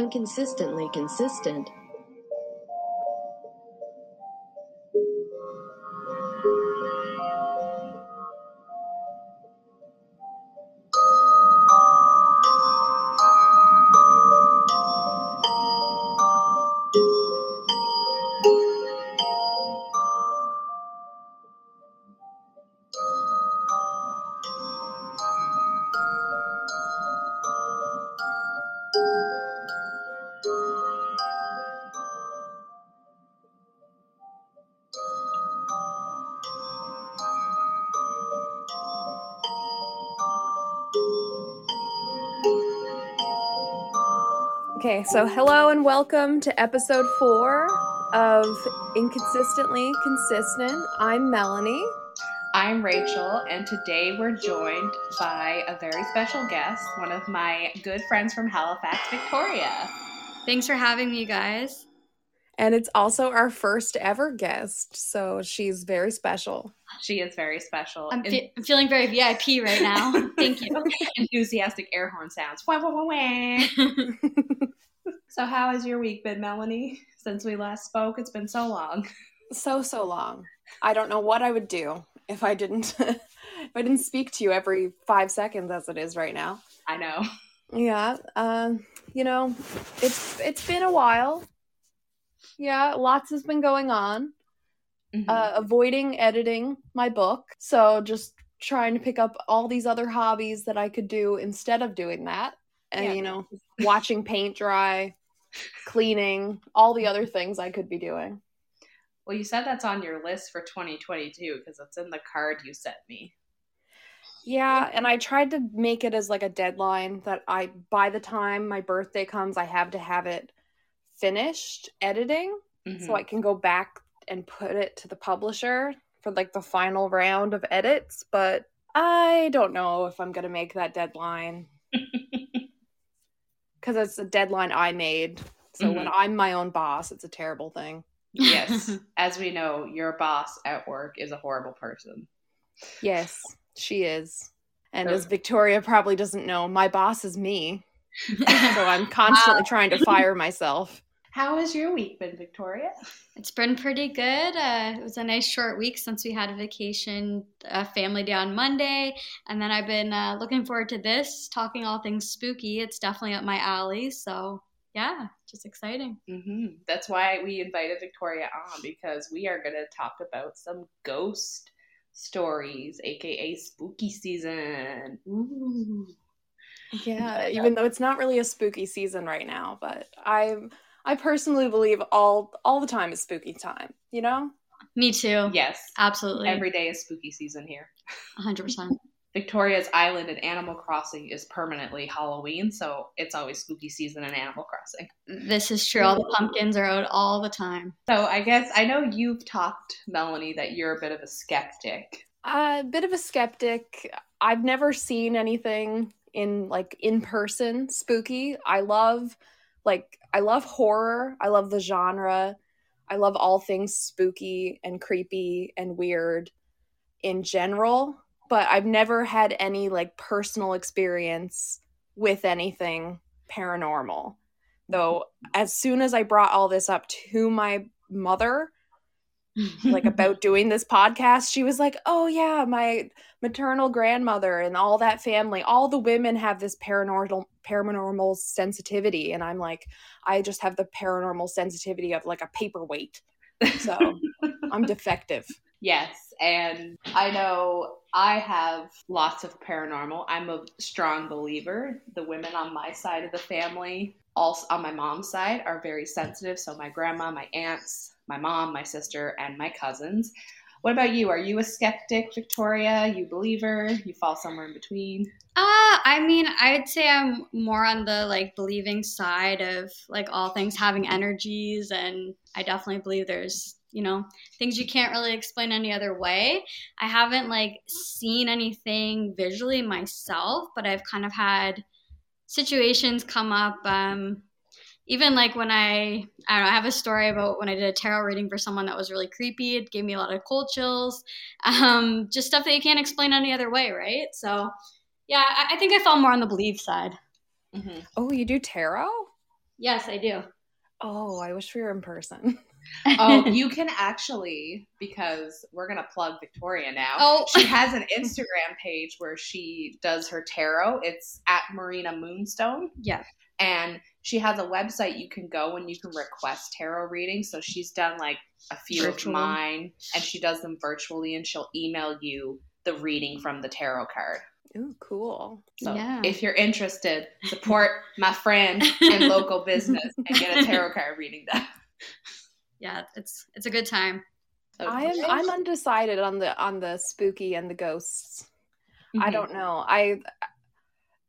Inconsistently consistent. So hello and welcome to episode four of Inconsistently Consistent. I'm Melanie. I'm Rachel, and today we're joined by a very special guest, one of my good friends from Halifax, Victoria. Thanks for having me, guys. And it's also our first ever guest, so she's very special. She is very special. I'm, fe- I'm feeling very VIP right now. Thank you. Enthusiastic air horn sounds. Wah, wah, wah, wah. so, how has your week been, Melanie? Since we last spoke, it's been so long. So so long. I don't know what I would do if I didn't if I didn't speak to you every five seconds as it is right now. I know. Yeah, um, you know, it's it's been a while. Yeah, lots has been going on. Mhm. Uh, avoiding editing my book, so just trying to pick up all these other hobbies that I could do instead of doing that, and Yeah. you know, watching paint dry, cleaning, all the other things I could be doing. well, you said that's on your list for 2022 because it's in the card you sent me. Yeah, and I tried to make it as like a deadline that I by the time my birthday comes, I have to have it finished editing Mhm. so I can go back and put it to the publisher for like the final round of edits, but I don't know if I'm going to make that deadline cuz it's a deadline I made. So when mm-hmm. I'm my own boss, it's a terrible thing. yes, as we know, your boss at work is a horrible person. Yes, she is. And So- as Victoria probably doesn't know, my boss is me. So I'm constantly trying to fire myself. How has your week been, Victoria? it's been pretty good. Uh, it was a nice short week since we had a vacation, uh, family day on Monday. And then I've been uh, looking forward to this, talking all things spooky. It's definitely up my alley. So, yeah, just exciting. hmm That's why we invited Victoria on because we are going to talk about some ghost stories, aka spooky season. Ooh. Yeah, even though it's not really a spooky season right now, but I I personally believe all all the time is spooky time, you know? Me too. Yes, Absolutely. every day is spooky season here. 100%. Victoria's Island and Animal Crossing is permanently Halloween, so it's always spooky season in Animal Crossing. This is true. All the pumpkins are out all the time. So I guess I know you've talked, Melanie, that you're a bit of a skeptic. A bit of a skeptic. I've never seen anything in like in person spooky. I love like I love horror. I love the genre. I love all things spooky and creepy and weird in general, but I've never had any like personal experience with anything paranormal. Though mm-hmm. as soon as I brought all this up to my mother, like about doing this podcast, she was like, "Oh yeah, my maternal grandmother and all that family, all the women have this paranormal paranormal sensitivity." And I'm like, "I just have the paranormal sensitivity of like a paperweight." So, I'm defective. Yes, and I know I have lots of paranormal. I'm a strong believer. The women on my side of the family, also on my mom's side, are very sensitive. So my grandma, my aunts, my mom, my sister, and my cousins. What about you? Are you a skeptic, Victoria? You believer? You fall somewhere in between? Uh, I mean, I'd say I'm more on the like believing side of like all things having energies, and I definitely believe there's you know things you can't really explain any other way. I haven't like seen anything visually myself, but I've kind of had situations come up. Um, even like when I I don't know, I have a story about when I did a tarot reading for someone that was really creepy. It gave me a lot of cold chills. Um, just stuff that you can't explain any other way, right? So yeah, I, I think I fall more on the believe side. Mm-hmm. Oh, you do tarot? Yes, I do. Oh, I wish we were in person. oh, you can actually because we're gonna plug Victoria now. Oh. she has an Instagram page where she does her tarot. It's at Marina Moonstone, yeah. and she has a website you can go and you can request tarot readings. So she's done like a few Virtual. of mine, and she does them virtually, and she'll email you the reading from the tarot card. Ooh, cool. So Yeah. if you're interested, support my friend and local business and get a tarot card reading done. Yeah, it's it's a good time. I am I'm undecided on the on the spooky and the ghosts. I mm-hmm. don't know. I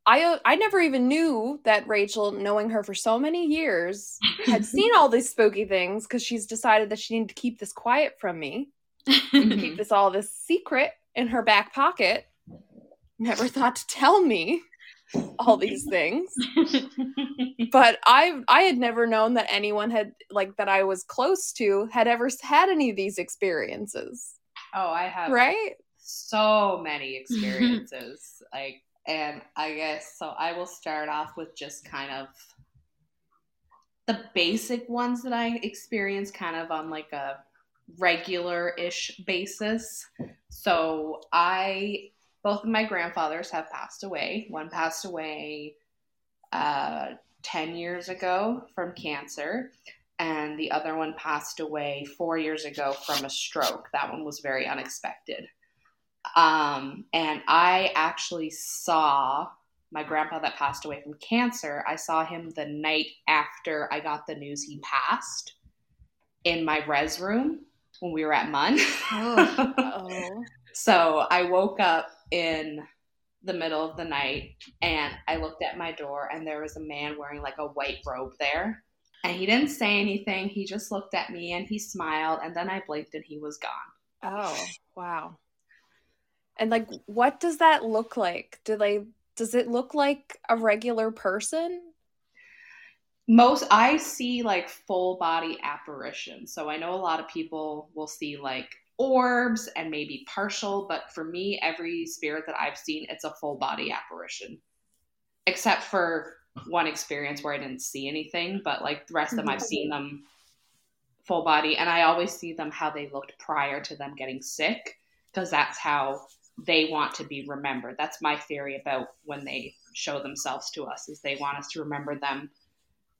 I uh, I never even knew that Rachel, knowing her for so many years, had seen all these spooky things because she's decided that she needed to keep this quiet from me, keep this all this secret in her back pocket. Never thought to tell me all these things. But I I had never known that anyone had like that I was close to had ever had any of these experiences. Oh, I have Right? so many experiences. like, and I guess so. I will start off with just kind of the basic ones that I experience, kind of on like a regular ish basis. So, I both of my grandfathers have passed away. One passed away uh, 10 years ago from cancer, and the other one passed away four years ago from a stroke. That one was very unexpected. Um, and I actually saw my grandpa that passed away from cancer. I saw him the night after I got the news he passed in my res room when we were at MUN. Oh. Oh. So I woke up in the middle of the night and I looked at my door and there was a man wearing like a white robe there. And he didn't say anything. He just looked at me and he smiled and then I blinked and he was gone. Oh, wow. And like what does that look like? Do they does it look like a regular person? Most I see like full body apparitions. So I know a lot of people will see like orbs and maybe partial, but for me every spirit that I've seen it's a full body apparition. Except for one experience where I didn't see anything, but like the rest of them I've seen them full body and I always see them how they looked prior to them getting sick because that's how they want to be remembered. That's my theory about when they show themselves to us is they want us to remember them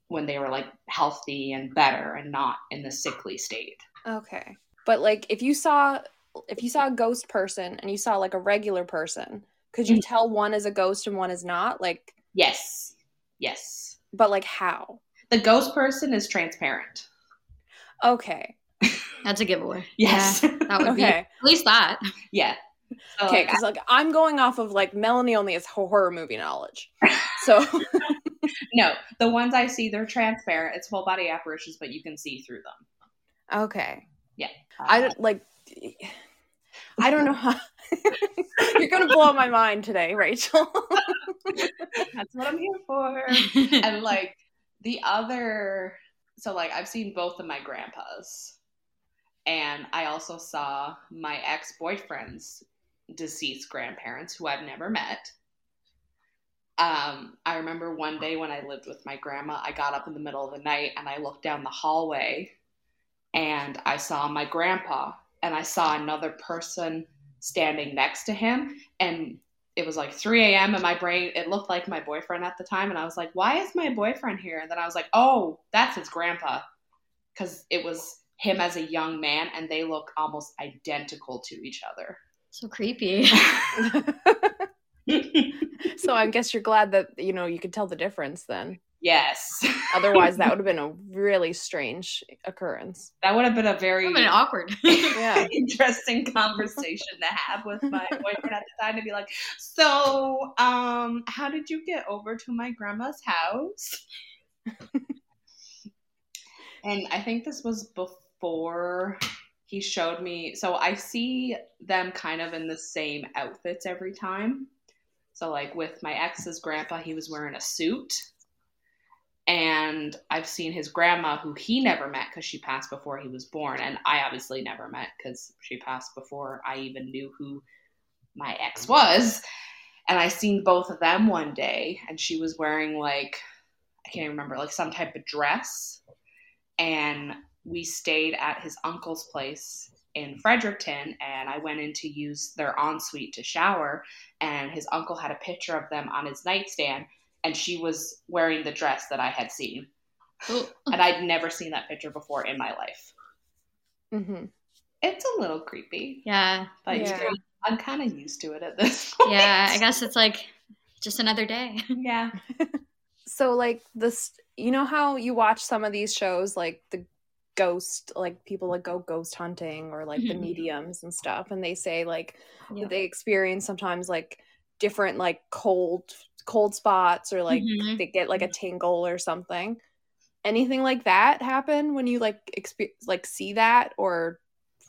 when they were like healthy and better and not in the sickly state. Okay. But like if you saw if you saw a ghost person and you saw like a regular person, could you mm-hmm. tell one is a ghost and one is not? Like Yes. Yes. but like how? The ghost person is transparent. Okay. That's a giveaway. Yes. Yeah, that would be at least that. yeah. So, Okay, because like I'm going off of like Melanie only has horror movie knowledge. So no, the ones I see, they're transparent. It's full body apparitions, but you can see through them. okay. Yeah. I don't like I don't know how You're gonna blow my mind today, Rachel. That's what I'm here for. and like the other so like I've seen both of my grandpas and I also saw my ex-boyfriend's deceased grandparents who I've never met. Um, I remember one day when I lived with my grandma, I got up in the middle of the night and I looked down the hallway and I saw my grandpa and I saw another person standing next to him and it was like 3 a.m. and my brain it looked like my boyfriend at the time and I was like, why is my boyfriend here? And then I was like, oh, that's his grandpa. Because it was him as a young man and they look almost identical to each other. So creepy. so I guess you're glad that you know you could tell the difference then. yes. Otherwise that would have been a really strange occurrence. That would have been a very been awkward. Yeah. interesting conversation to have with my boyfriend at the time to be like, so, um, how did you get over to my grandma's house? and I think this was before he showed me. So I see them kind of in the same outfits every time. So, like with my ex's grandpa, he was wearing a suit. And I've seen his grandma, who he never met because she passed before he was born. And I obviously never met because she passed before I even knew who my ex was. And I seen both of them one day, and she was wearing like I can't remember, like some type of dress. And we stayed at his uncle's place in Fredericton and I went in to use their ensuite to shower and his uncle had a picture of them on his nightstand and she was wearing the dress that I had seen. and I'd never seen that picture before in my life. Mm-hmm. It's a little creepy. Yeah. But Yeah. I'm kind of used to it at this point. Yeah, I guess it's like just another day. Yeah. So like this, you know how you watch some of these shows, like the ghost, like people that go ghost hunting or like the Mhm. mediums and stuff, and they say like Yeah. they experience sometimes like different like cold cold spots or like Mhm. they get like a tingle or something. Anything like that happen when you like expe- like see that or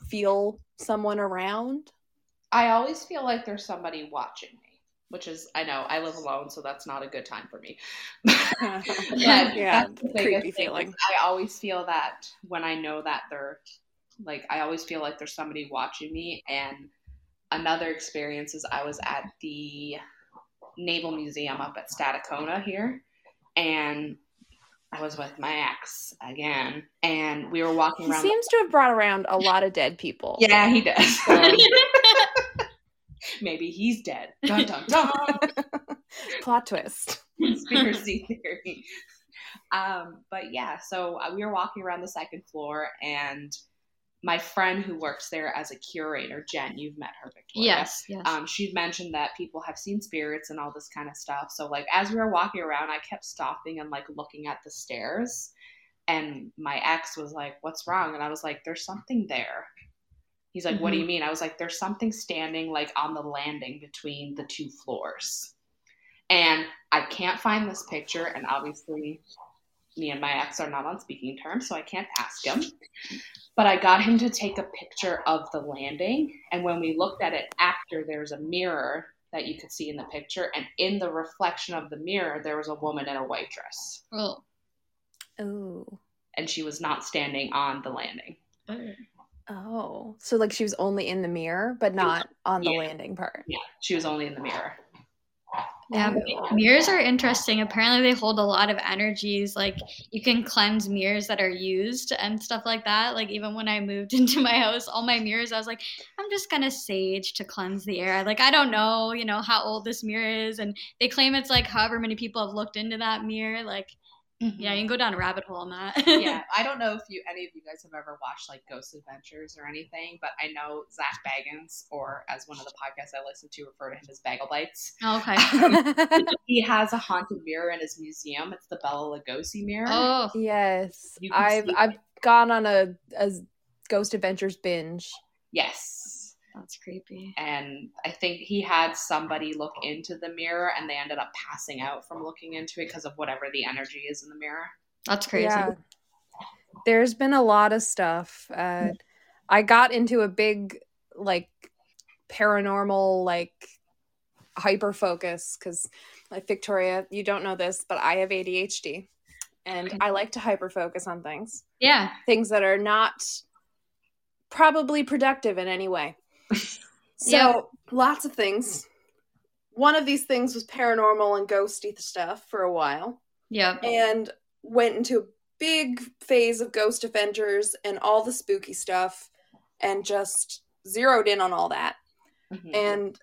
feel someone around? I always feel like there's somebody watching which is, I know, I live alone, so that's not a good time for me. yeah, that's creepy feeling. I always feel that when I know that they're like, I always feel like there's somebody watching me. And another experience is I was at the Naval Museum up at Stadacona here, and I was with my ex again, and we were walking He around. seems to have brought around a lot of dead people. yeah, he does. Maybe he's dead. Dun dun dun. Plot twist. conspiracy theory. Um, but yeah, so uh, we were walking around the second floor, and my friend who works there as a curator, Jen, you've met her, Victoria. yes, yes. Um, she'd mentioned that people have seen spirits and all this kind of stuff. So, like, as we were walking around, I kept stopping and like looking at the stairs. And my ex was like, What's wrong? And I was like, There's something there. He's like, What do you mm-hmm. mean? I was like, There's something standing like on the landing between the two floors. And I can't find this picture. And obviously, me and my ex are not on speaking terms, so I can't ask him. But I got him to take a picture of the landing. And when we looked at it after, there's a mirror that you could see in the picture. And in the reflection of the mirror, there was a woman in a white dress. oh. Oh. And she was not standing on the landing. Oh. Oh, so like she was only in the mirror, but not on the Yeah. landing part. Yeah, she was only in the mirror. Yeah, mirrors are interesting. Apparently, they hold a lot of energies. Like you can cleanse mirrors that are used and stuff like that. Like even when I moved into my house, all my mirrors, I was like, I'm just gonna sage to cleanse the air. Like I don't know, you know, how old this mirror is, and they claim it's like however many people have looked into that mirror. Like, yeah, you can mm-hmm. go down a rabbit hole on that. yeah, I don't know if you any of you guys have ever watched like Ghost Adventures or anything, but I know Zak Bagans, or as one of the podcasts I listen to refer to him as Bagel Bites. Oh, okay. Um, he has a haunted mirror in his museum. It's the Bela Lugosi mirror. Oh, yes. I've I've gone on a, a Ghost Adventures binge. Yes. That's creepy. And I think he had somebody look into the mirror and they ended up passing out from looking into it because of whatever the energy is in the mirror. That's crazy. Yeah. There's been a lot of stuff. Uh, I got into a big like paranormal like hyper focus because like Victoria, you don't know this, but I have ADHD and I like to hyper focus on things. Yeah. things that are not probably productive in any way. So, lots of things. One of these things was paranormal and ghosty stuff for a while, Yeah. and went into a big phase of Ghost Adventures and all the spooky stuff, and just zeroed in on all that. Mhm. And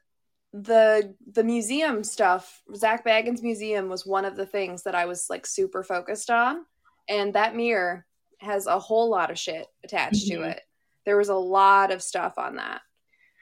the the museum stuff, Zak Bagans Museum was one of the things that I was like super focused on. And that mirror has a whole lot of shit attached to Mhm. it. There was a lot of stuff on that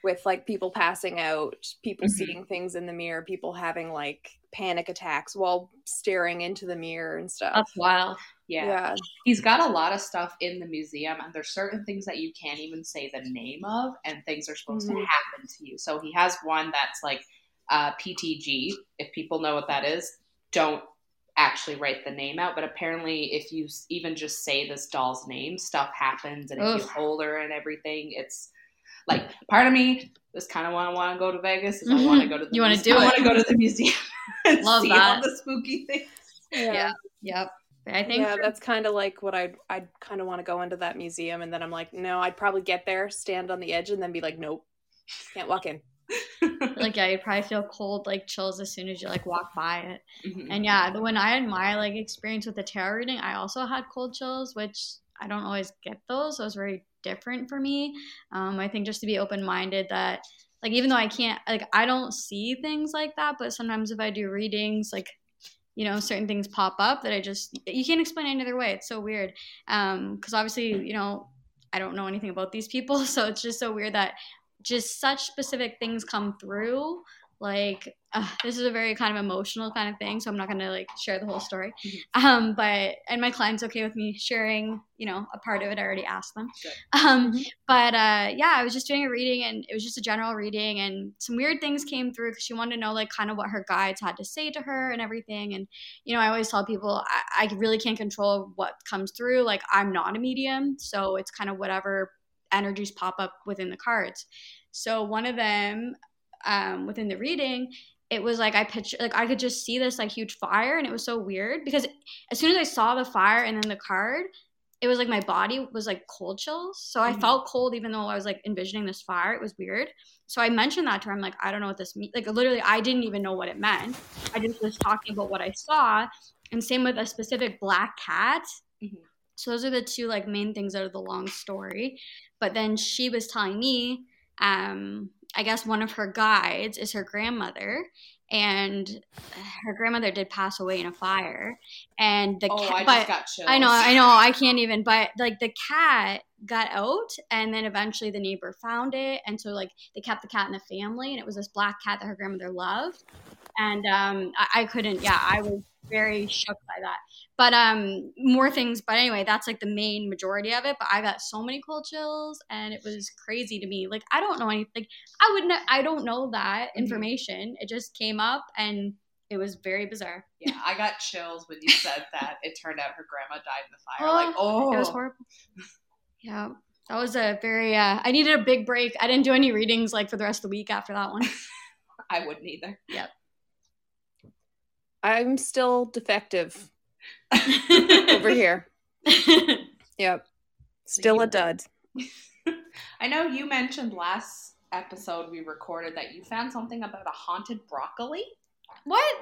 with like people passing out, people Mhm. seeing things in the mirror, people having like panic attacks while staring into the mirror and stuff. That's wild. yeah. yeah. He's got a lot of stuff in the museum, and there's certain things that you can't even say the name of, and things are supposed Mhm. to happen to you. So he has one that's like uh, PTG. If people know what that is, don't actually write the name out. But apparently, if you even just say this doll's name, stuff happens, and if you Ugh. hold her and everything, it's like part of me is kind of want to want to go to Vegas. Is I want to go to the You wanna muse- do I want to go to the museum and Love see all the spooky things. Yeah. Yep. I think yeah, that's kind of like what I'd I'd kind of want to go into that museum, and then I'm like, no, I'd probably get there, stand on the edge, and then be like, nope, can't walk in. like yeah, you'd probably feel cold like chills as soon as you like walk by it. Mhm. And yeah, when I had my like experience with the tarot reading, I also had cold chills, which I don't always get those. So it was very different for me. Um, I think just to be open minded that like even though I can't like I don't see things like that, but sometimes if I do readings, like you know certain things pop up that I just you can't explain any other way. It's so weird. Um, because obviously you know I don't know anything about these people, so it's just so weird that just such specific things come through like uh, this is a very kind of emotional kind of thing so i'm not going to like share the whole story. Um but and my client's okay with me sharing you know a part of it i already asked them. Um Mhm. but uh yeah i was just doing a reading and it was just a general reading and some weird things came through because she wanted to know like kind of what her guides had to say to her and everything and you know i always tell people i, I really can't control what comes through like i'm not a medium so it's kind of whatever energies pop up within the cards. So one of them um, within the reading, it was like I picture like I could just see this like huge fire, and it was so weird because as soon as I saw the fire and then the card, it was like my body was like cold chills. So I Mhm. felt cold even though I was like envisioning this fire. It was weird. So I mentioned that to her. I'm like, I don't know what this means. Like literally, I didn't even know what it meant. I just was talking about what I saw, and same with a specific black cat. Mhm. So those are the two like main things out of the long story. But then she was telling me, um, I guess one of her guides is her grandmother, and her grandmother did pass away in a fire. And the Oh, cat, I but just got I know, I know, I can't even. But like the cat got out, and then eventually the neighbor found it, and so like they kept the cat in the family, and it was this black cat that her grandmother loved. And um, I, I couldn't. Yeah, I was very shook by that. But um, more things. But anyway, that's like the main majority of it. But I got so many cold chills, and it was crazy to me. Like I don't know anything. I wouldn't. I don't know that Mhm. information. It just came up, and it was very bizarre. Yeah, I got chills when you said that. It turned out her grandma died in the fire. Oh, like, oh, It was horrible. Yeah. That was a very uh I needed a big break. I didn't do any readings like for the rest of the week after that one. I wouldn't either. I'm still defective over here. Yep. Still a dud. I know you mentioned last episode we recorded that you found something about a haunted broccoli. what?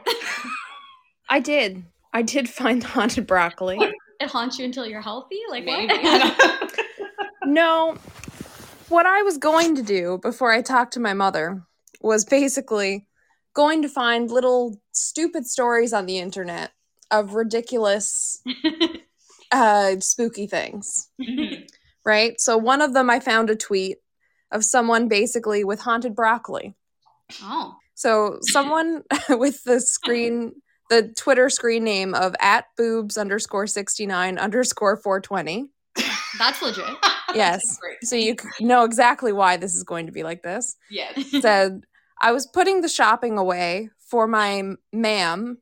I did. I did find the haunted broccoli. it haunts you until you're healthy? Like Maybe. what? No. What I was going to do before I talked to my mother was basically going to find little stupid stories on the internet of ridiculous uh spooky things, right? So one of them I found a tweet of someone basically with haunted broccoli. oh. So someone with the screen, the Twitter screen name of at boobs underscore sixty nine underscore four twenty. That's legit. Yes. Great. So you know exactly why this is going to be like this. Yes. Said I was putting the shopping away for my ma'am.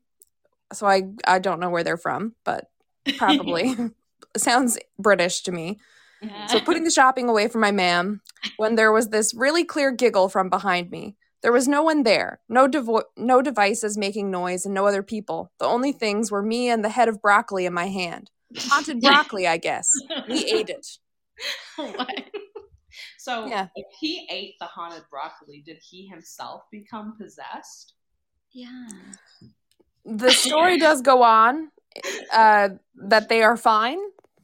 So I I don't know where they're from, but probably sounds British to me. Yeah. So putting the shopping away for my ma'am when there was this really clear giggle from behind me. There was no one there, no devo- no devices making noise, and no other people. The only things were me and the head of broccoli in my hand. Haunted broccoli, I guess. We ate it. what? So Yeah. if he ate the haunted broccoli, did he himself become possessed? Yeah. The story does go on uh, that they are fine.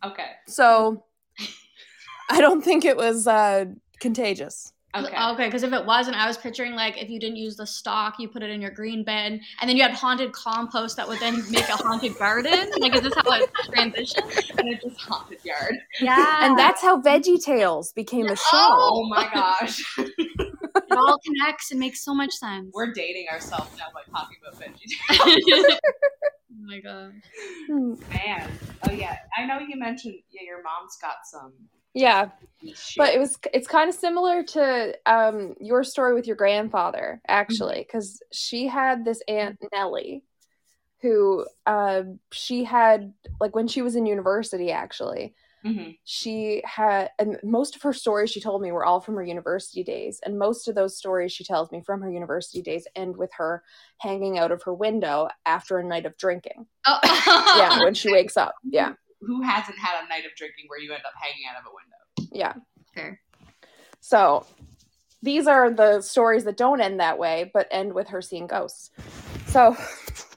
Okay. So I don't think it was uh, contagious. Okay. Okay, because if it wasn't, I was picturing like if you didn't use the stock, you put it in your green bin, and then you had haunted compost that would then make a haunted garden. Like, is this how it transitions? and it just haunted yard. Yeah, And that's how Veggie Tales became a show. Oh my gosh. it all connects and makes so much sense. We're dating ourselves now by talking about veggie. Tales. oh my god. Hmm. Man. Oh yeah. I know you mentioned yeah, your mom's got some Yeah, shit. but it was it's kind of similar to um, your story with your grandfather actually, because she had this aunt Nellie, who uh, she had like when she was in university actually. Mhm. she had and most of her stories she told me were all from her university days and most of those stories she tells me from her university days end with her hanging out of her window after a night of drinking Oh. yeah when she wakes up yeah Who hasn't had a night of drinking where you end up hanging out of a window? yeah Fair. so these are the stories that don't end that way, but end with her seeing ghosts. So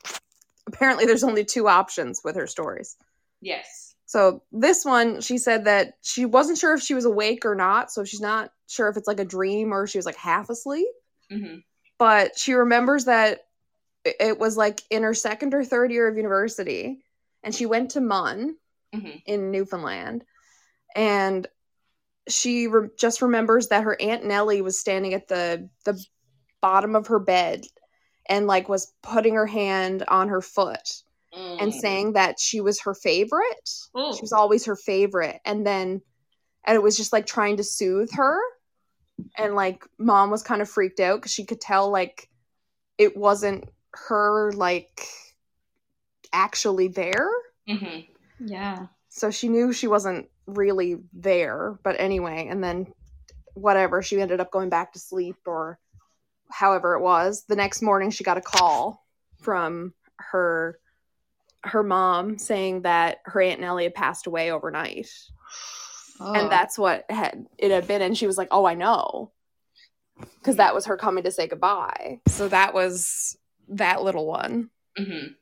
apparently, there's only two options with her stories. Yes. So this one, she said that she wasn't sure if she was awake or not. So she's not sure if it's like a dream or she was like half asleep. hmm But she remembers that it- it was like in her second or third year of university, and she went to MUN Mhm. in Newfoundland, and she re- just remembers that her aunt Nellie was standing at the the bottom of her bed and like was putting her hand on her foot and Mm. saying that she was her favorite. Oh. She was always her favorite. And then and it was just like trying to soothe her. And like mom was kind of freaked out because she could tell like it wasn't her like actually there. Mhm. Yeah. So she knew she wasn't really there. But anyway, and then whatever, she ended up going back to sleep or however it was. The next morning she got a call from her her mom saying that her aunt Nellie had passed away overnight. Oh. And that's what had it had been and she was like, "Oh, I know." Cuz that was her coming to say goodbye. So that was that little one. Mhm.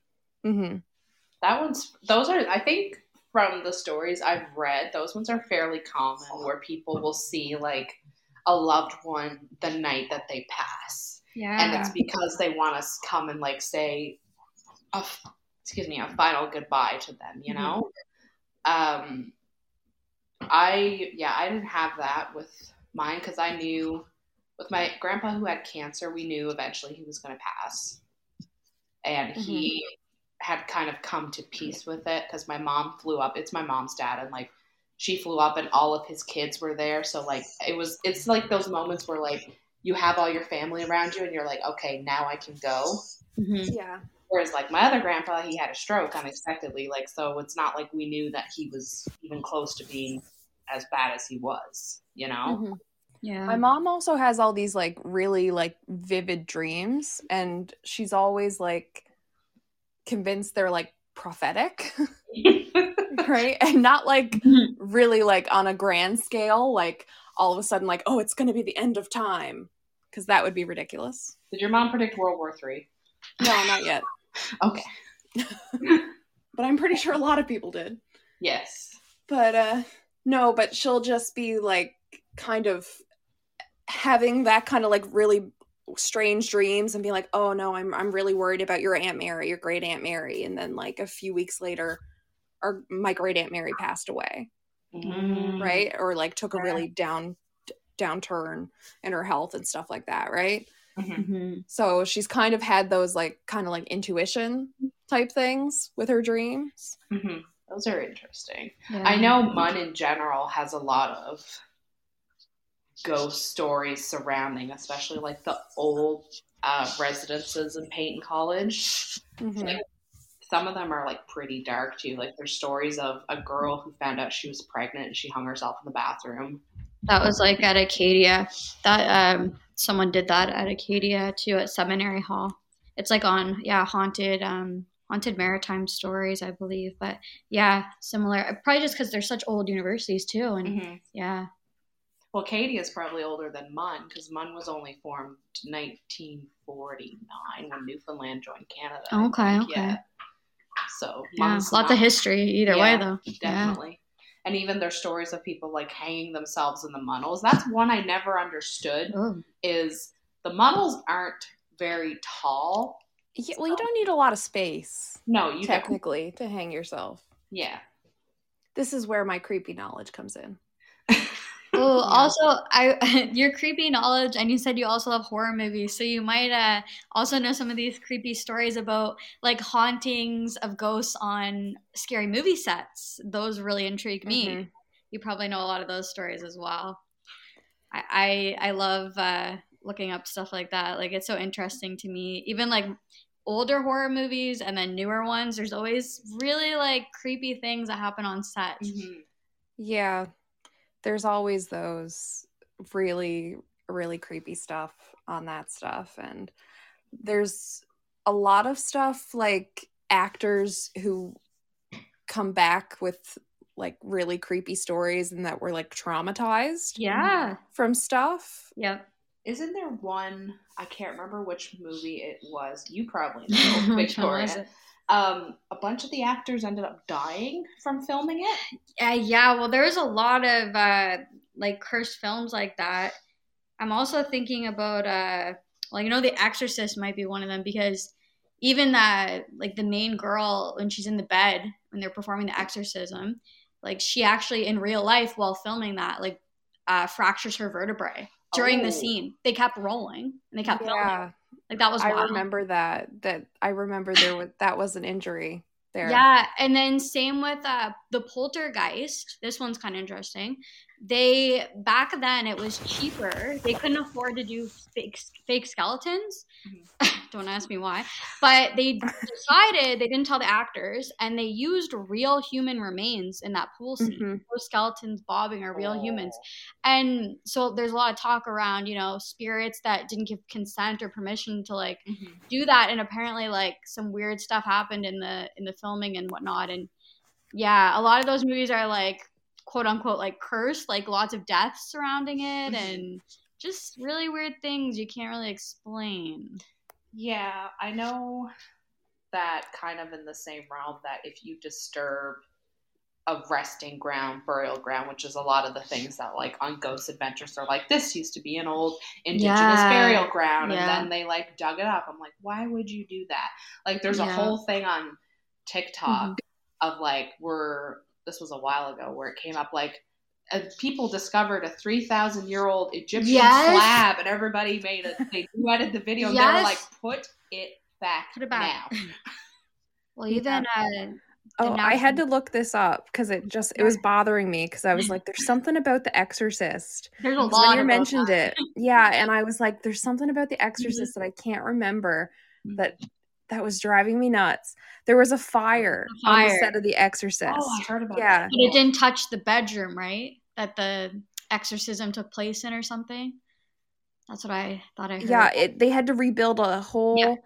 Mhm. That one's. Those are. I think from the stories I've read, those ones are fairly common, where people will see like a loved one the night that they pass, yeah. and it's because they want us come and like say, a, f- excuse me, a final goodbye to them. You know. Um. I yeah, I didn't have that with mine because I knew with my grandpa who had cancer, we knew eventually he was going to pass, and he had kind of come to peace with it because my mom flew up. It's my mom's dad, and like she flew up, and all of his kids were there. So like it was, it's like those moments where like you have all your family around you, and you're like, okay, now I can go. Mhm. Yeah. Whereas like my other grandpa, he had a stroke unexpectedly, like so it's not like we knew that he was even close to being as bad as he was, you know. Mhm. Yeah. My mom also has all these like really like vivid dreams and she's always like convinced they're like prophetic, right? And not like Mhm. really like on a grand scale like all of a sudden like oh it's going to be the end of time cuz that would be ridiculous. Did your mom predict World War Three? No, not yet. Okay. But I'm pretty sure a lot of people did. Yes. But uh no, but she'll just be like kind of having that kind of like really strange dreams and be like, "Oh no, I'm I'm really worried about your aunt Mary, your great aunt Mary." And then like a few weeks later our my great aunt Mary passed away, Mm. right? Or like took a really down downturn in her health and stuff like that, right? Mhm. Mhm. So she's kind of had those like kind of like intuition type things with her dreams. Mhm. Those are interesting. Yeah. I know MUN in general has a lot of ghost stories surrounding, especially like the old uh, residences in Paton College. Mhm. Some of them are like pretty dark too. Like there's stories of a girl who found out she was pregnant and she hung herself in the bathroom. That was like at Acadia. That um someone did that at Acadia too at Seminary Hall. It's like on yeah, haunted um haunted maritime stories, I believe. But yeah, similar. Probably just because they're such old universities too, and Mm-hmm. yeah. Well, Katie is probably older than MUN because MUN was only formed 1949 when Newfoundland joined Canada. I Okay, think, okay. Yeah. So Yeah, MUN's lots not- of history either way though. Definitely. And even there's stories of people like hanging themselves in the munnels. That's one I never understood. Yeah. Oh. Is the munnels aren't very tall. Yeah, well, you don't need a lot of space No, you don't. technically to hang yourself. Yeah. This is where my creepy knowledge comes in. Oh, Yeah. also, I your creepy knowledge, and you said you also love horror movies, so you might uh, also know some of these creepy stories about like hauntings of ghosts on scary movie sets. Those really intrigue me. Mhm. You probably know a lot of those stories as well. I I, I love uh, looking up stuff like that. Like it's so interesting to me. Even like older horror movies and then newer ones. There's always really like creepy things that happen on set. Mhm. Yeah, there's always those really, really creepy stuff on that stuff. And there's a lot of stuff like actors who come back with like really creepy stories and that were like traumatized Yeah. from stuff. Yep. Isn't there one? I can't remember which movie it was. You probably know, Which one was Victoria. Um, a bunch of the actors ended up dying from filming it. Uh, yeah, well, there's a lot of uh, like cursed films like that. I'm also thinking about, uh, well, you know, The Exorcist might be one of them because even that, like the main girl when she's in the bed when they're performing the exorcism, like she actually in real life while filming that, like uh, fractures her vertebrae during Oh. the scene. They kept rolling and they kept filming. Like that was I remember that. That I remember there was that was an injury there. Yeah, and then same with uh, the poltergeist. This one's kind of interesting. They back then it was cheaper. They couldn't afford to do fake fake skeletons. Don't ask me why, but they decided they didn't tell the actors, and they used real human remains in that pool scene. Mhm. Those skeletons bobbing are real humans, Oh. and so there's a lot of talk around, you know, spirits that didn't give consent or permission to like Mhm. do that and apparently like some weird stuff happened in the in the filming and whatnot and yeah a lot of those movies are like quote unquote like cursed like lots of deaths surrounding it Mhm. and just really weird things you can't really explain Yeah, I know that kind of in the same realm that if you disturb a resting ground, burial ground, which is a lot of the things that like on Ghost Adventures are like, this used to be an old indigenous Yeah. burial ground, Yeah. and then they like dug it up. I'm like, why would you do that? Like, there's a whole thing on mm-hmm. TikTok of like, we're this was a while ago where it came up like. Uh, people discovered a 3,000 year old Egyptian Yes. slab, and everybody made it. They duetted the video. and They were like, "Put it back, Put it back. now." well even uh Oh, The I had to look this up because it just it was bothering me because I was like, "There's something about The Exorcist." there's a 'Cause lot when you mentioned that. it, yeah, and I was like, "There's something about The Exorcist that I can't remember that that was driving me nuts." There was a fire, A on the set of The Exorcist. Oh, I heard about Yeah. that. but it didn't touch the bedroom right that the exorcism took place in or something that's what i thought i heard yeah, it, they had to rebuild a whole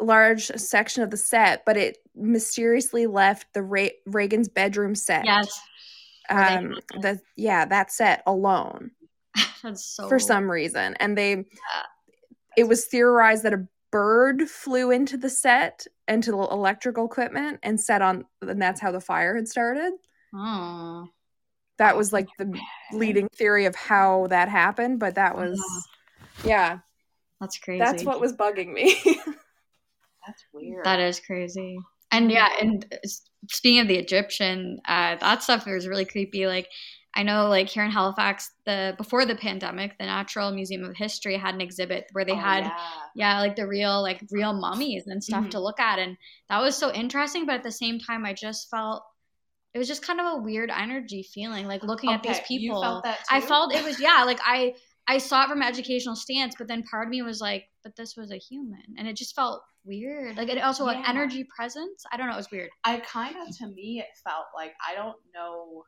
large section of the set, but it mysteriously left the Ra- Regan's bedroom set. yes um, the yeah, that set alone. that's so for some reason and they it was theorized that a bird flew into the set into the electrical equipment and set on and that's how the fire had started oh that was like the leading theory of how that happened but that was yeah That's crazy. that's what was bugging me That's weird. That is crazy. And yeah, and speaking of the Egyptian, uh, that stuff was really creepy. Like, I know, like here in Halifax, the before the pandemic, the Natural Museum of History had an exhibit where they Oh, had, yeah. yeah, like the real, like real mummies and stuff Mhm. to look at, and that was so interesting. But at the same time, I just felt it was just kind of a weird energy feeling, like looking at these people. Felt that I felt it was yeah, like I I saw it from an educational stance, but then part of me was like, but this was a human, and it just felt weird. Like it also an Yeah. energy presence. I don't know, it was weird. I kind of, to me, it felt like I don't know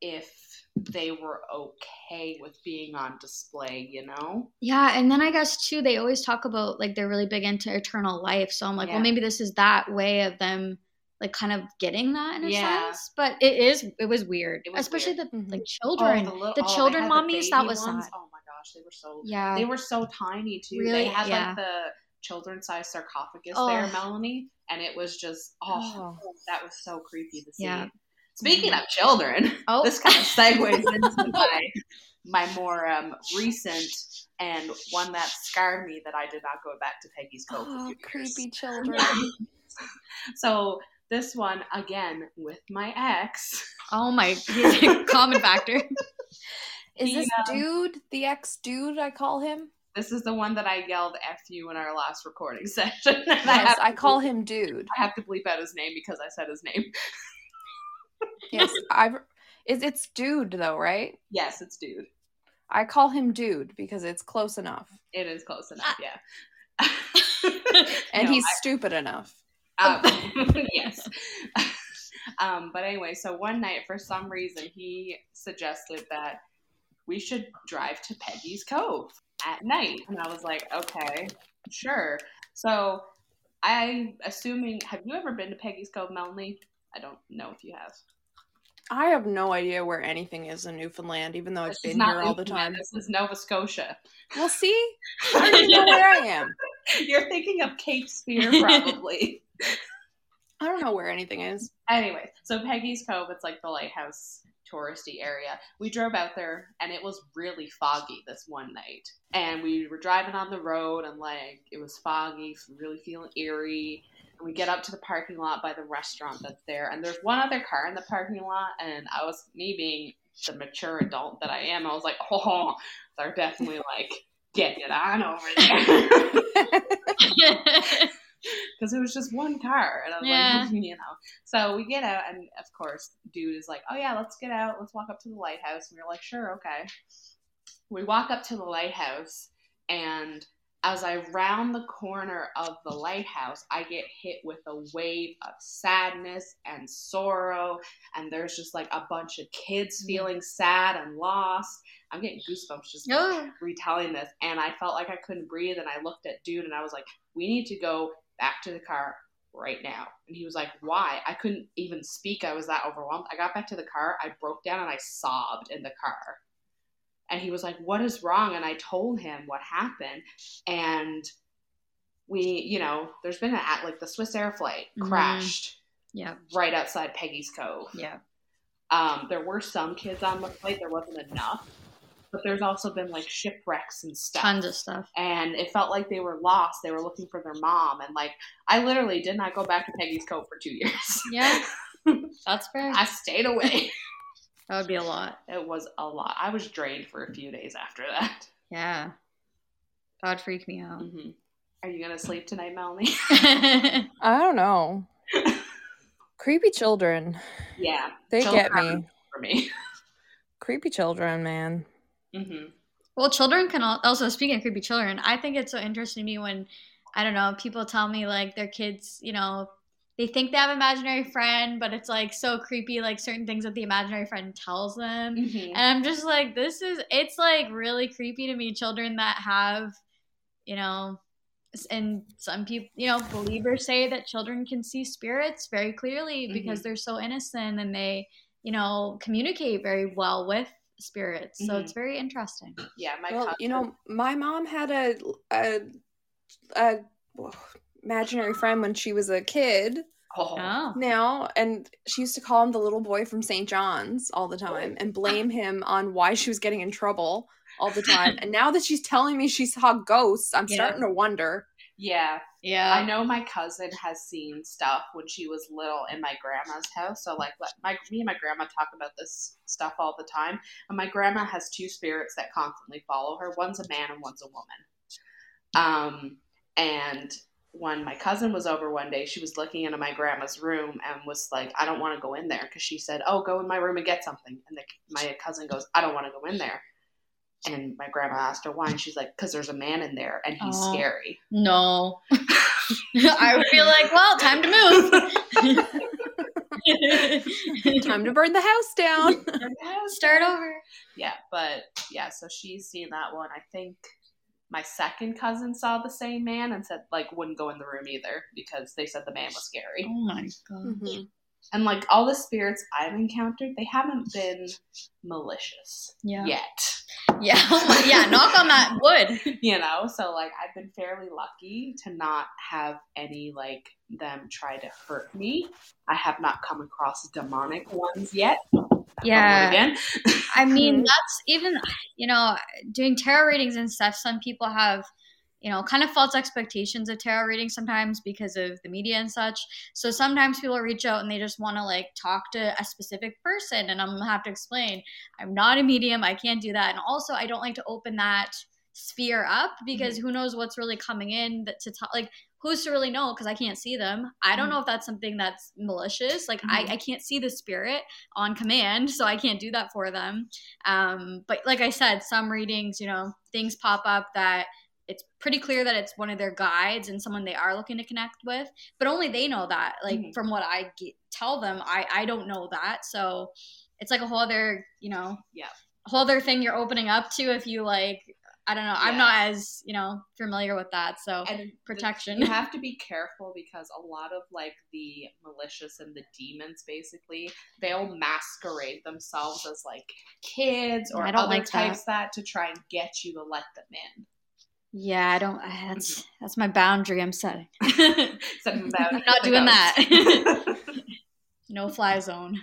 if they were okay with being on display. You know? Yeah, and then I guess too, they always talk about like they're really big into eternal life. So I'm like, Yeah. well, maybe this is that way of them like kind of getting that in a Yeah. sense. But it is it was weird, It was especially weird. the Mhm. like children, Oh, little- the oh, children had the mummies. That was ones. sad. Oh my gosh, they were so Yeah, they were so tiny too. Really? They had Yeah. like the children's size sarcophagus Oh. there, Melanie, and it was just oh, Oh. that was so creepy to see. Yeah. Speaking of children, Oh. this kind of segues into my my more um, recent and one that scarred me that I did not go back to Peggy's Cove. oh creepy children So this one again with my ex. oh my common factor. is this um, dude the ex dude i call him This is the one that I yelled "f you" in our last recording session. And I, i call bleep- him dude I have to bleep out his name because I said his name. Yes i've it's, it's dude though right Yes, it's dude. i call him dude because it's close enough It is close Ah. enough, yeah. and No, he's stupid enough Um, yes. um, but anyway, so one night, for some reason, he suggested that we should drive to Peggy's Cove at night. And I was like, okay, sure. So I, assuming, have you ever been to Peggy's Cove, Melanie? I don't know if you have. I have no idea where anything is in Newfoundland, even though I've been here all the time. This is Nova Scotia. Well, see, I don't know where I am. You're thinking of Cape Spear, probably. I don't know where anything is. Anyway, so Peggy's Cove, it's like the lighthouse touristy area. We drove out there and it was really foggy this one night. And we were driving on the road and like it was foggy, really feeling eerie. And we get up to the parking lot by the restaurant that's there and there's one other car in the parking lot and I was me being the mature adult that I am, I was like, oh, they're definitely like getting it on over there. because it was just one car and i was Yeah. like you know so we get out and of course dude is like oh yeah let's get out let's walk up to the lighthouse and we are like sure okay we walk up to the lighthouse and as i round the corner of the lighthouse i get hit with a wave of sadness and sorrow and there's just like a bunch of kids mm. feeling sad and lost i'm getting goosebumps just oh, retelling this and I felt like I couldn't breathe and I looked at dude and I was like, We need to go back to the car right now. And he was like, Why? I couldn't even speak. I was that overwhelmed. I got back to the car, I broke down and I sobbed in the car. And he was like, What is wrong? And I told him what happened. And we, you know, there's been an act like the Swiss Air flight Mhm. crashed yeah, right outside Peggy's Cove. yeah. Um, there were some kids on the flight, there wasn't enough. But there's also been like shipwrecks and stuff Tons of stuff. and it felt like they were lost. They were looking for their mom, and like I literally did not go back to Peggy's Cove for two years. Yeah, that's fair. I stayed away. That would be a lot. It was a lot. I was drained for a few days after that. Yeah, that would freak me out. hmm Are you gonna sleep tonight, Melanie? I don't know. Creepy children. yeah, They Children get me. for me. Creepy children, man. hmm Well, children can also speaking of creepy children. I think it's so interesting to me when I don't know people tell me like their kids, you know, they think they have an imaginary friend, but it's like so creepy, like certain things that the imaginary friend tells them. hmm And I'm just like, this is, it's like really creepy to me. Children that have, you know, and some people, you know, believers say that children can see spirits very clearly because they're so innocent and they, you know, communicate very well with spirits. So Mhm. it's very interesting. Yeah, my well, you know, my mom had a, a, a imaginary friend when she was a kid oh, Oh. now, and she used to call him the little boy from St. John's all the time and blame him on why she was getting in trouble all the time. and now that she's telling me she saw ghosts, I'm Yeah. starting to wonder. yeah. Yeah. I know my cousin has seen stuff when she was little in my grandma's house. So like what- my me and my grandma talk about this stuff all the time. And my grandma has two spirits that constantly follow her. One's a man and one's a woman. Um and when my cousin was over one day, she was looking into my grandma's room and was like, "I don't want to go in there," because she said, "Oh, go in my room and get something." And the, my cousin goes, "I don't want to go in there." And my grandma asked her why, and she's like, "Cause there's a man in there and he's Oh. scary." No. I would feel like, well, time to move. Time to burn the house down. Start over. Yeah, but yeah, so she's seen that one. I think my second cousin saw the same man and said like wouldn't go in the room either because they said the man was scary. Oh my god. Mhm. And like all the spirits I've encountered, they haven't been malicious Yeah. yet. Yeah. yeah. Knock on that wood. You know, so like I've been fairly lucky to not have any like them try to hurt me. I have not come across demonic ones yet. Yeah. Again. I mean, that's even, you know, doing tarot readings and stuff. Some people have, you know, kind of false expectations of tarot readings sometimes because of the media and such. So sometimes people reach out and they just want to like talk to a specific person. And I'm to have to explain I'm not a medium. I can't do that. And also, I don't like to open that sphere up because mm-hmm. who knows what's really coming in that to talk like who's to really know because i can't see them i don't Mhm. know if that's something that's malicious like Mhm. I, I can't see the spirit on command so i can't do that for them um, but like i said some readings you know things pop up that it's pretty clear that it's one of their guides and someone they are looking to connect with but only they know that like Mhm. from what i get, tell them i i don't know that so it's like a whole other you know Yeah. whole other thing you're opening up to if you like I don't know. I'm not as you know familiar with that. So And the- protection. You have to be careful because a lot of like the malicious and the demons basically they'll masquerade themselves as like kids or I don't other like types that. to try and get you to let them in. yeah, I don't. That's mm-hmm. that's my boundary. I'm setting. About I'm not doing ghost. No fly zone.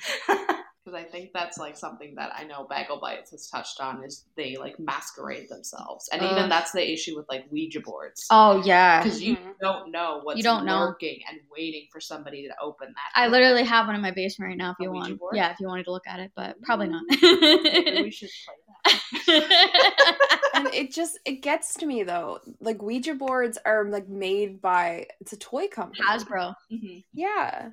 Because I think that's like something that I know Bagel Bites has touched on is they like masquerade themselves, and even that's the issue with like Ouija boards. Oh yeah. Because you Mhm. don't know what's You don't know. lurking and waiting for somebody to open that. I door. literally have one in my basement right now. If A you Ouija want, board? yeah, if you wanted to look at it, but probably not. We should play that. and it just it gets to me though. Like Ouija boards are like made by it's a toy company. Hasbro. Mhm. Yeah.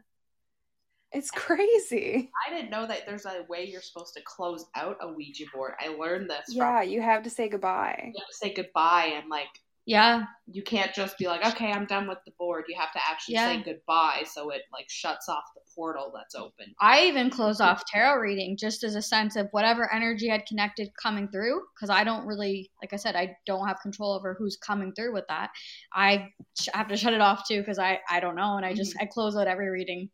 It's crazy. I didn't know that there's a way you're supposed to close out a Ouija board. I learned this Yeah, from you have to say goodbye. you have to say goodbye and like Yeah, you can't just be like, okay, I'm done with the board. You have to actually Yeah. say goodbye so it like shuts off the portal that's open. I even close off tarot reading just as a sense of whatever energy had connected coming through because I don't really, like I said, I don't have control over who's coming through with that. I sh- have to shut it off too because I I don't know, and I just mm-hmm. I close out every reading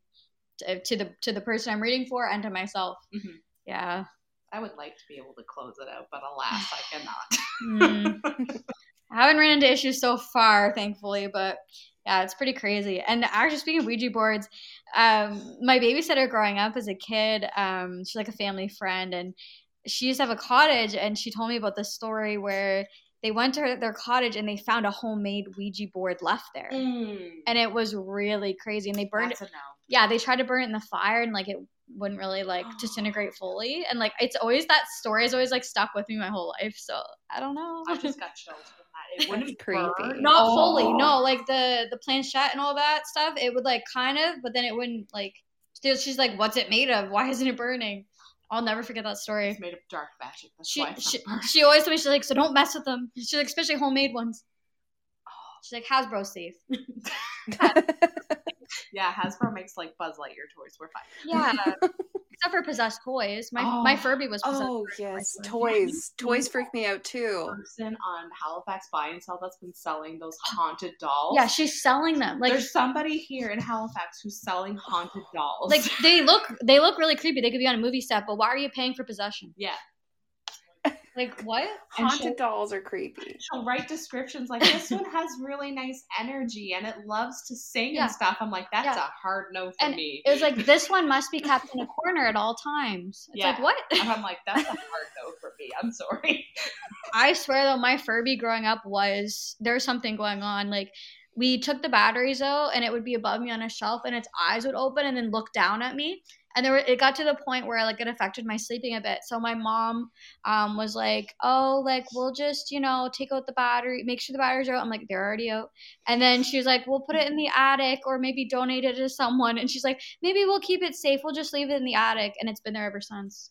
to, to the to the person I'm reading for and to myself. Mhm. Yeah. I would like to be able to close it out, but alas, I cannot. Mm. I haven't ran into issues so far, thankfully, but yeah, it's pretty crazy. And actually, speaking of Ouija boards, um, my babysitter growing up as a kid, um, she's like a family friend, and she used to have a cottage, and she told me about this story where they went to her, their cottage and they found a homemade Ouija board left there. And it was really crazy, and they burned it no. Yeah, they tried to burn it in the fire and like it wouldn't really like disintegrate ah. fully. And like it's always that story is always like stuck with me my whole life. So I don't know. I just got chills from that. It wouldn't That's creepy. burn. Not Oh. fully, no. Like the the planchette and all that stuff, it would like kind of, but then it wouldn't like. She's like, "What's it made of? Why isn't it burning?" I'll never forget that story. It's made of dark magic. That's She why she, she always told me she's like, "So don't mess with them." She's like, especially homemade ones. Oh. She's like, "Hasbro safe." Yeah, Hasbro makes like Buzz Lightyear toys. We're fine. Yeah, except for possessed toys. My my Oh. Furby was possessed. oh Like, yes, toys. Toys freak me out too. Person on Halifax Buy and Sell that's been selling those haunted dolls. Yeah, she's selling them. Like There's somebody here in Halifax who's selling haunted dolls. like they look they look really creepy. They could be on a movie set, but why are you paying for possession? yeah, Like what? Haunted dolls are creepy. she'll write descriptions like this one has really nice energy and it loves to sing Yeah. and stuff. I'm like, that's Yeah. a hard no for And me. It was like this one must be kept in a corner at all times. It's like what? and I'm like, that's a hard no for me. I'm sorry. I swear though, my Furby growing up was there's something going on. Like we took the batteries out and it would be above me on a shelf and its eyes would open and then look down at me. And there were, it got to the point where like it affected my sleeping a bit. So my mom um, was like, "Oh, like we'll just you know take out the battery, make sure the batteries are out." I'm like, "They're already out." And then she was like, "We'll put it in the attic or maybe donate it to someone." And she's like, "Maybe we'll keep it safe. We'll just leave it in the attic." And it's been there ever since.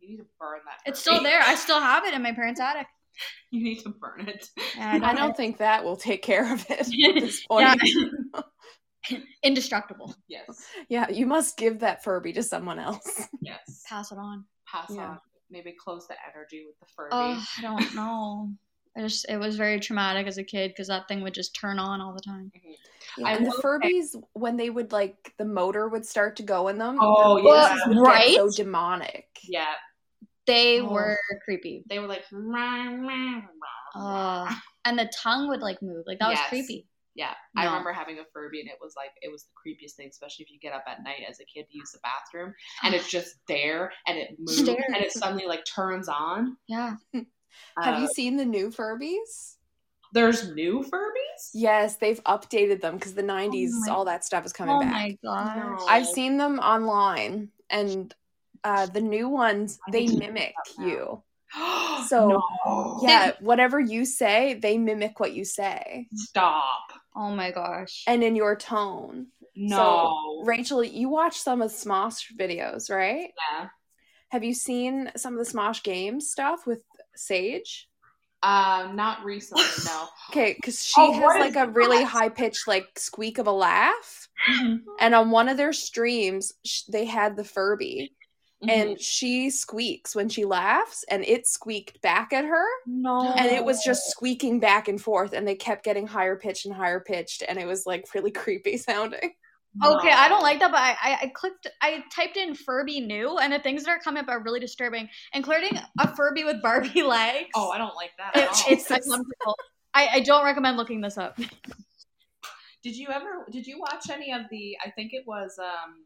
You need to burn that. It's still there. I still have it in my parents' attic. You need to burn it. And I don't think that will take care of it at this point. Yeah. Indestructible. Yes. Yeah, you must give that Furby to someone else. Yes. Pass it on. Pass Yeah. on. Maybe close the energy with the Furby. Oh, I don't know. I just it was very traumatic as a kid because that thing would just turn on all the time. Yeah, and the will Furbies, when they would like the motor would start to go in them. Oh, the yeah. voices would get Right? so demonic. Yeah. They Oh. were creepy. They were like, Uh, and the tongue would like move. Like that was creepy. Yeah, I remember having a Furby, and it was like it was the creepiest thing, especially if you get up at night as a kid to use the bathroom, and it's just there, and it moves, Stares. and it suddenly like turns on. Yeah. Have Uh, you seen the new Furbies? There's new Furbies. Yes, they've updated them because the 90s, my- all that stuff is coming Oh back. Oh my god. I've seen them online, and uh, the new ones, they mimic you. So, no. Yeah, whatever you say, they mimic what you say. stop. Oh my gosh. And in your tone. No. Rachel, you watch some of Smosh videos, right? yeah. Have you seen some of the Smosh games stuff with Sage? Uh, not recently. No. Okay, because she Oh, has like is a really high pitched like squeak of a laugh. And on one of their streams, sh- they had the Furby, and she squeaks when she laughs and it squeaked back at her No. and it was just squeaking back and forth and they kept getting higher pitched and higher pitched and it was like really creepy sounding Okay, I don't like that, but I, I, I clicked, I typed in Furby new, and the things that are coming up are really disturbing, including a Furby with Barbie legs. Oh, I don't like that at all. it's uncomfortable. I, I don't recommend looking this up. Did you ever? Did you watch any of the? I think it was um,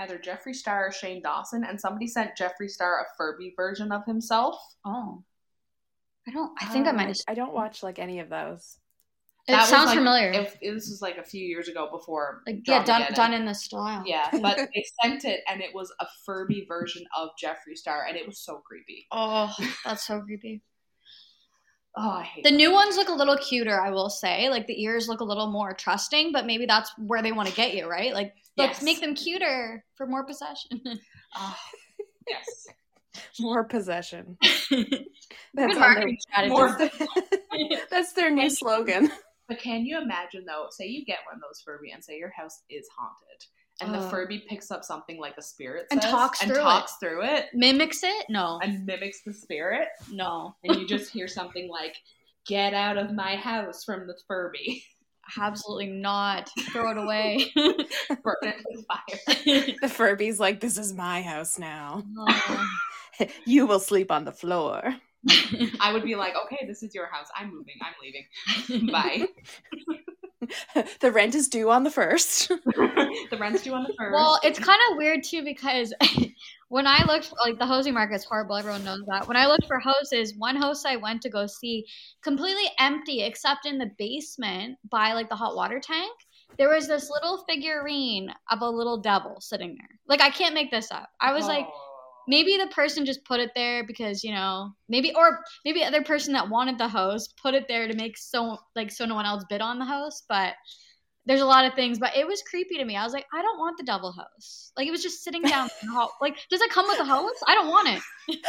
either Jeffree Star or Shane Dawson, and somebody sent Jeffree Star a Furby version of himself. Oh, I don't. I think I um, might. have i don't watch like any of those It That was, sounds like, familiar. If, this was like a few years ago before. like yeah, done Dramageddon. done in the style. Yeah, but they sent it, and it was a Furby version of Jeffree Star, and it was so creepy. Oh, that's so creepy. Oh, I hate The that. new ones look a little cuter, I will say. Like the ears look a little more trusting, but maybe that's where they want to get you, right? Like let's Yes. make them cuter for more possession. Oh, yes. more possession that's, on marketing strategy. More- their, that's their new slogan But can you imagine though? Say you get one of those Furby, and say your house is haunted, and the Oh. Furby picks up something like a spirit And says, talks and through it. talks through it, Mimics it? No, and mimics the spirit, no, and you just hear something like "Get out of my house" from the Furby, absolutely not. Throw it away. burn it with fire. the furby's like this is my house now Oh. you will sleep on the floor I would be like, "Okay, this is your house. I'm moving. I'm leaving. Bye." the rent is due on the first the rent's due on the first. Well, it's kind of weird too because when I looked, like the hosing market's horrible. Everyone knows that. When I looked for houses, one house I went to go see completely empty except in the basement by like the hot water tank. There was this little figurine of a little devil sitting there. Like I can't make this up. I was like, Oh. Maybe the person just put it there because you know maybe or maybe other person that wanted the house put it there to make so like so no one else bid on the house but there's a lot of things but it was creepy to me. I was like i don't want the devil house like it was just sitting down in the hall. Like does it come with a house i don't want it.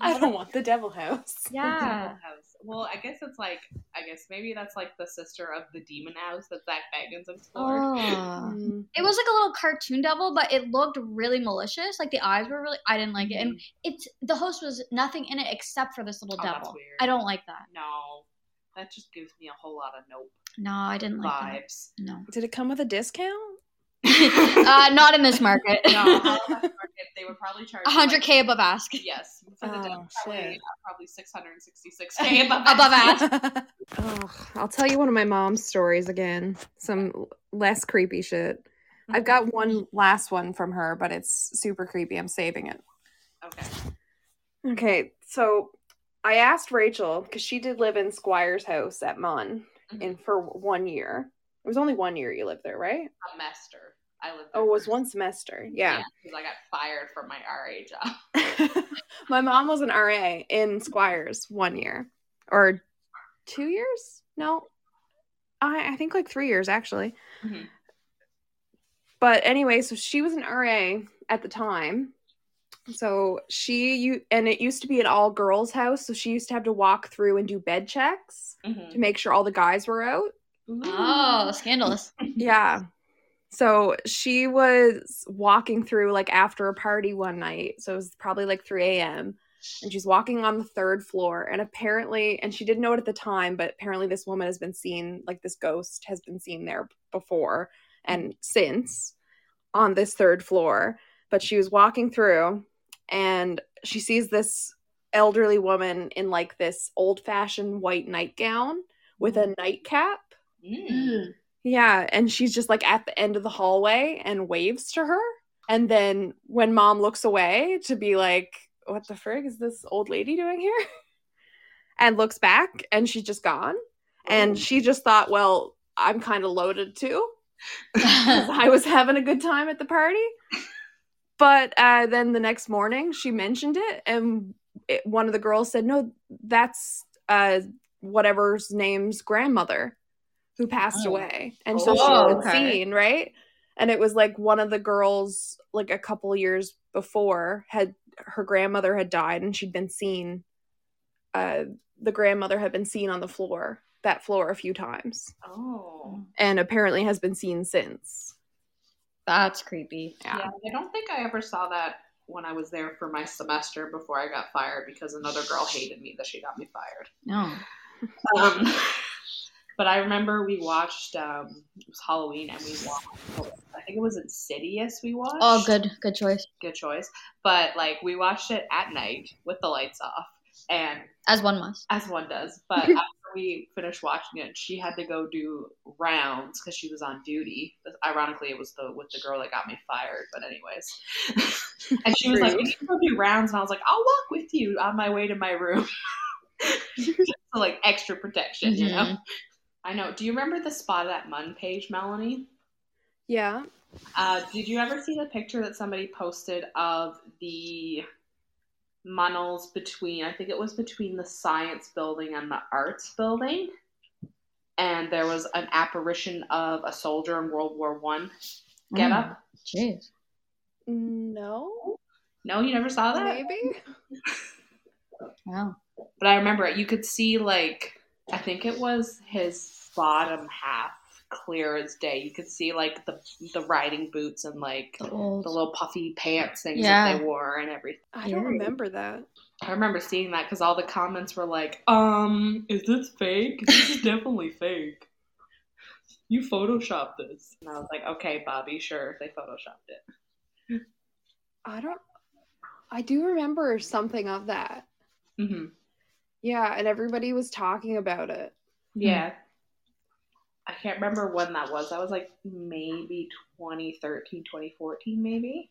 I don't want the devil house yeah. Devil House. Well, I guess it's like I guess maybe that's like the sister of the demon house that Zak Bagans explored. oh. It was like a little cartoon devil but it looked really malicious. Like the eyes were really i didn't like it. And mm-hmm. it's the host was nothing in it except for this little Oh, that's devil. weird. i don't like that. No, that just gives me a whole lot of nope no i didn't like that. vibes. no. Did it come with a discount uh, not in this market. No, Market, they would probably charge 100k above ask. Yes, for the Oh, probably shit. uh, probably 666k above, Above ask. Ugh, I'll tell you one of my mom's stories again. Some less creepy shit. I've got one last one from her, but it's super creepy. I'm saving it. Okay. Okay, so I asked Rachel because she did live in Squire's house at MUN in for one year. It was only one year you lived there, right? A Semester. I lived. There Oh, it was one semester. Yeah. because I got fired from my RA job. my mom was an RA in Squires one year or two years. No, I I think like three years actually. Mhm. But anyway, so she was an RA at the time. So she you and it used to be an all girls house, so she used to have to walk through and do bed checks Mhm. to make sure all the guys were out. Oh, scandalous. Yeah. So she was walking through like after a party one night. So it was probably like 3 a.m. And she's walking on the third floor. And apparently, and she didn't know it at the time, but apparently this woman has been seen, like this ghost has been seen there before and since on this third floor. But she was walking through and she sees this elderly woman in like this old fashioned white nightgown with a nightcap. Mm. Yeah, and she's just like at the end of the hallway and waves to her. And then when mom looks away to be like, what the frig is this old lady doing here? And looks back and she's just gone. And she just thought, well, I'm kind of loaded too. I was having a good time at the party. But uh, then the next morning she mentioned it, and it, one of the girls said, no, that's uh, whatever's name's grandmother who passed Oh. away. And so Oh, she had okay. seen, right? And it was like one of the girls, like a couple years before, had her grandmother had died and she'd been seen. Uh, the grandmother had been seen on the floor, that floor, a few times, Oh. and apparently has been seen since. That's creepy. Yeah. Yeah, I don't think I ever saw that when I was there for my semester before I got fired because another girl hated me that she got me fired. No. Um, but I remember we watched um, it was Halloween and we watched I think it was Insidious we watched. Oh, good, good choice. good choice. But like we watched it at night with the lights off and As one must. as one does. But after we finished watching it, she had to go do rounds because she was on duty. Ironically, it was the with the girl that got me fired. But anyways, and she was like, "We need to go do rounds," and I was like, "I'll walk with you on my way to my room." For, like extra protection, you know. I know. Do you remember the spot at MUN page, Melanie? Yeah. Uh, did you ever see the picture that somebody posted of the Munnels between, I think it was between the science building and the arts building? And there was an apparition of a soldier in World War One get Mm. up. Jeez. No. No, you never saw that? Maybe. Wow. But I remember it. You could see, like, I think it was his bottom half clear as day. You could see, like, the, the riding boots and, like, The the little puffy pants things Yeah. that they wore and everything. I don't remember that. I remember seeing that because all the comments were like, um, is this fake? This is definitely fake. You photoshopped this. And I was like, okay, Bobby, sure, they photoshopped it. I don't. I do remember something of that. hmm Yeah, and everybody was talking about it. Yeah. I can't remember when that was. That was like maybe 2013, 2014, maybe.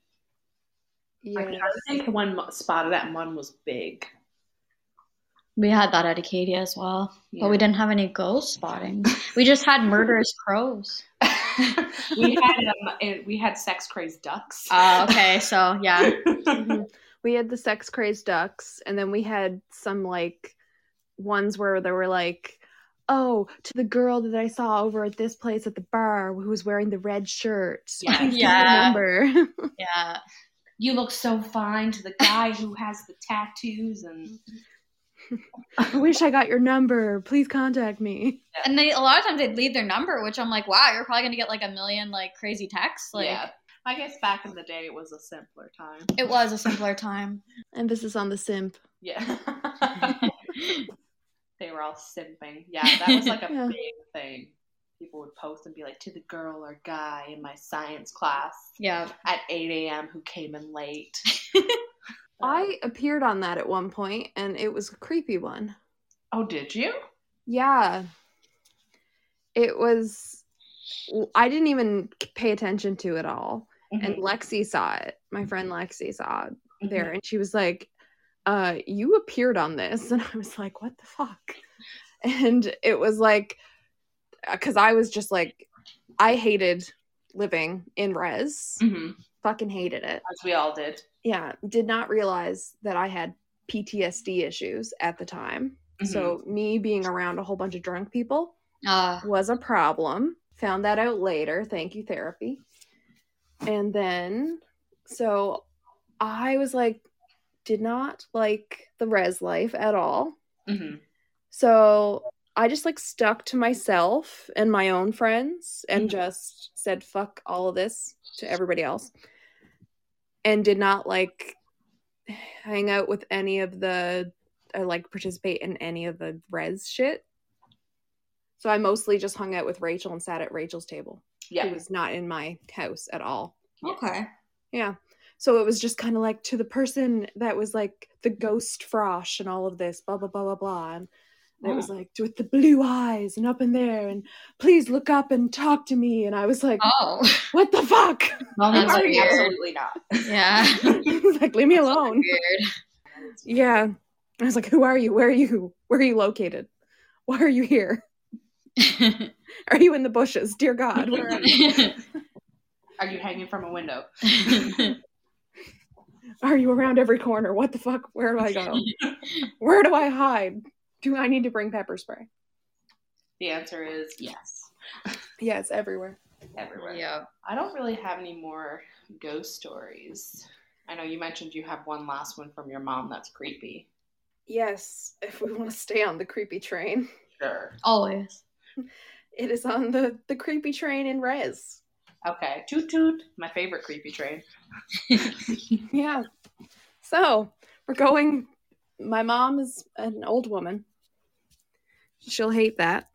I Yeah. can think one mo- spotted that MUN was big. We had that at Acadia as well, Yeah. but we didn't have any ghost spotting. we just had murderous crows. we had um, we had sex crazed ducks. Oh, okay. So yeah. Mhm. We had the sex crazed ducks, and then we had some like ones where they were like, "Oh, to the girl that I saw over at this place at the bar who was wearing the red shirt. Yeah. Please give me Yeah. your number." Yeah. you look so fine to the guy who has the tattoos and I wish I got your number. Please contact me. And they a lot of times they'd leave their number, which I'm like, wow, you're probably gonna get like a million like crazy texts. Like yeah. I guess back in the day it was a simpler time. it was a simpler time. Emphasis on the simp. Yeah. Were all simping. Yeah, that was like a Yeah. big thing. People would post and be like, to the girl or guy in my science class Yeah. at 8 a.m. who came in late. I appeared on that at one point, and it was a creepy one. Oh, did you? Yeah. It was. I didn't even pay attention to it all. And Lexi saw it. My friend Lexi saw it there, and she was like, uh, You appeared on this. And I was like, What the fuck? And it was like, because I was just like, I hated living in res. Mhm. Fucking hated it. As we all did. Yeah. Did not realize that I had PTSD issues at the time. So me being around a whole bunch of drunk people Uh was a problem. Found that out later. Thank you, therapy. And then, so I was like, did not like the res life at all. hmm So I just like stuck to myself and my own friends and Mhm. just said, fuck all of this to everybody else. And did not like hang out with any of the, or like participate in any of the res shit. So I mostly just hung out with Rachel and sat at Rachel's table. Yeah. It was not in my house at all. okay. Yeah. So it was just kind of like to the person that was like the ghost frosh and all of this, blah, blah, blah, blah, blah. And it hmm. was like with the blue eyes and up in there and please look up and talk to me. And I was like, Oh. what the fuck? Well, That's that's weird. absolutely not. Yeah. like, leave me alone. Weird. Yeah. I was like, who are you? Where are you? Where are you located? Why are you here? Are you in the bushes? Dear God, where are you? Are you hanging from a window? Are you around every corner? What the fuck? Where do I go? Where do I hide? Do I need to bring pepper spray? The answer is yes. Yeah, it's everywhere. Everywhere. yeah. I don't really have any more ghost stories. I know you mentioned you have one last one from your mom that's creepy. Yes, if we want to stay on the creepy train, Sure. Always. it is on the the creepy train in Res. Okay, toot toot. My favorite creepy train. Yeah. So we're going. My mom is an old woman. She'll hate that.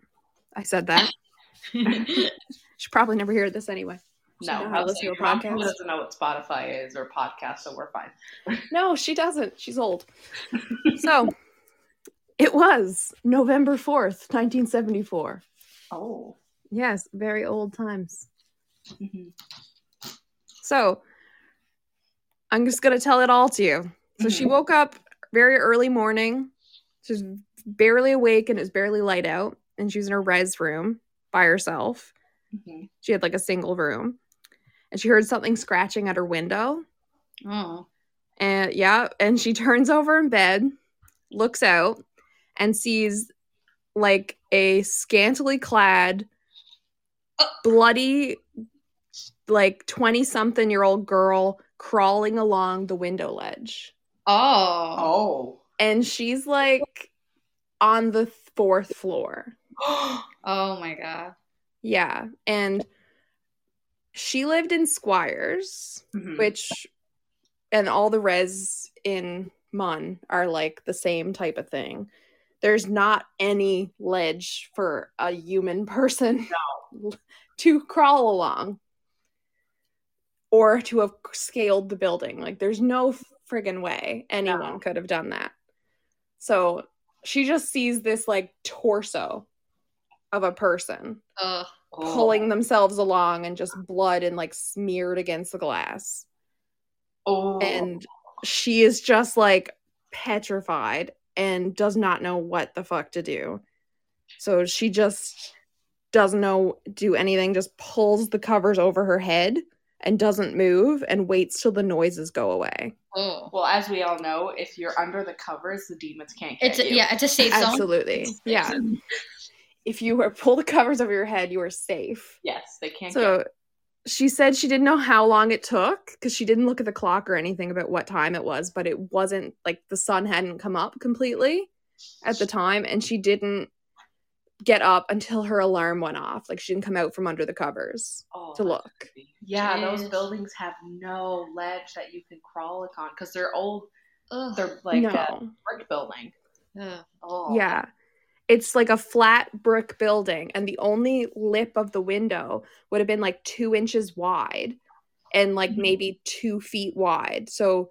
I said that. She'll probably never hear this anyway. She No, know how to I listen to a saying, Mom podcast. doesn't know what Spotify is or podcast, so we're fine. No, she doesn't. She's old. so it was November 4th, 1974. Oh. Yes, very old times. Mhm. So I'm just going to tell it all to you. So she Mhm. woke up very early morning. She was barely awake and it was barely light out. And she was in her res room by herself. Mhm. She had like a single room. And she heard something scratching at her window. oh. And yeah, and she turns over in bed, looks out, and sees like a scantily clad, bloody, like 20 something year old girl crawling along the window ledge. Oh. Oh. And she's like on the fourth floor. Oh my god. Yeah. And she lived in Squires. Mhm. which and all the res in MUN are like the same type of thing. There's not any ledge for a human person to crawl along or to have scaled the building. Like there's no friggin' way anyone No. could have done that. So she just sees this like torso of a person Ugh. Oh. pulling themselves along and just blood and like smeared against the glass Oh. and she is just like petrified and does not know what the fuck to do. So she just doesn't know do anything, just pulls the covers over her head and doesn't move and waits till the noises go away. Oh. well, as we all know, if you're under the covers, the demons can't get It's a, you. yeah, it's a safe zone. Absolutely. Yeah. If you were pull the covers over your head, you are safe. Yes, they can't get So she said she didn't know how long it took because she didn't look at the clock or anything about what time it was, but it wasn't like the sun hadn't come up completely at the time, and she didn't get up until her alarm went off. Like she didn't come out from under the covers oh, to look. creepy. Yeah, those buildings have no ledge that you can crawl on because they're old. Ugh. They're like no. a brick building. Oh, Yeah. It's like a flat brick building, and the only lip of the window would have been like two inches wide and like Mhm. maybe two feet wide. So,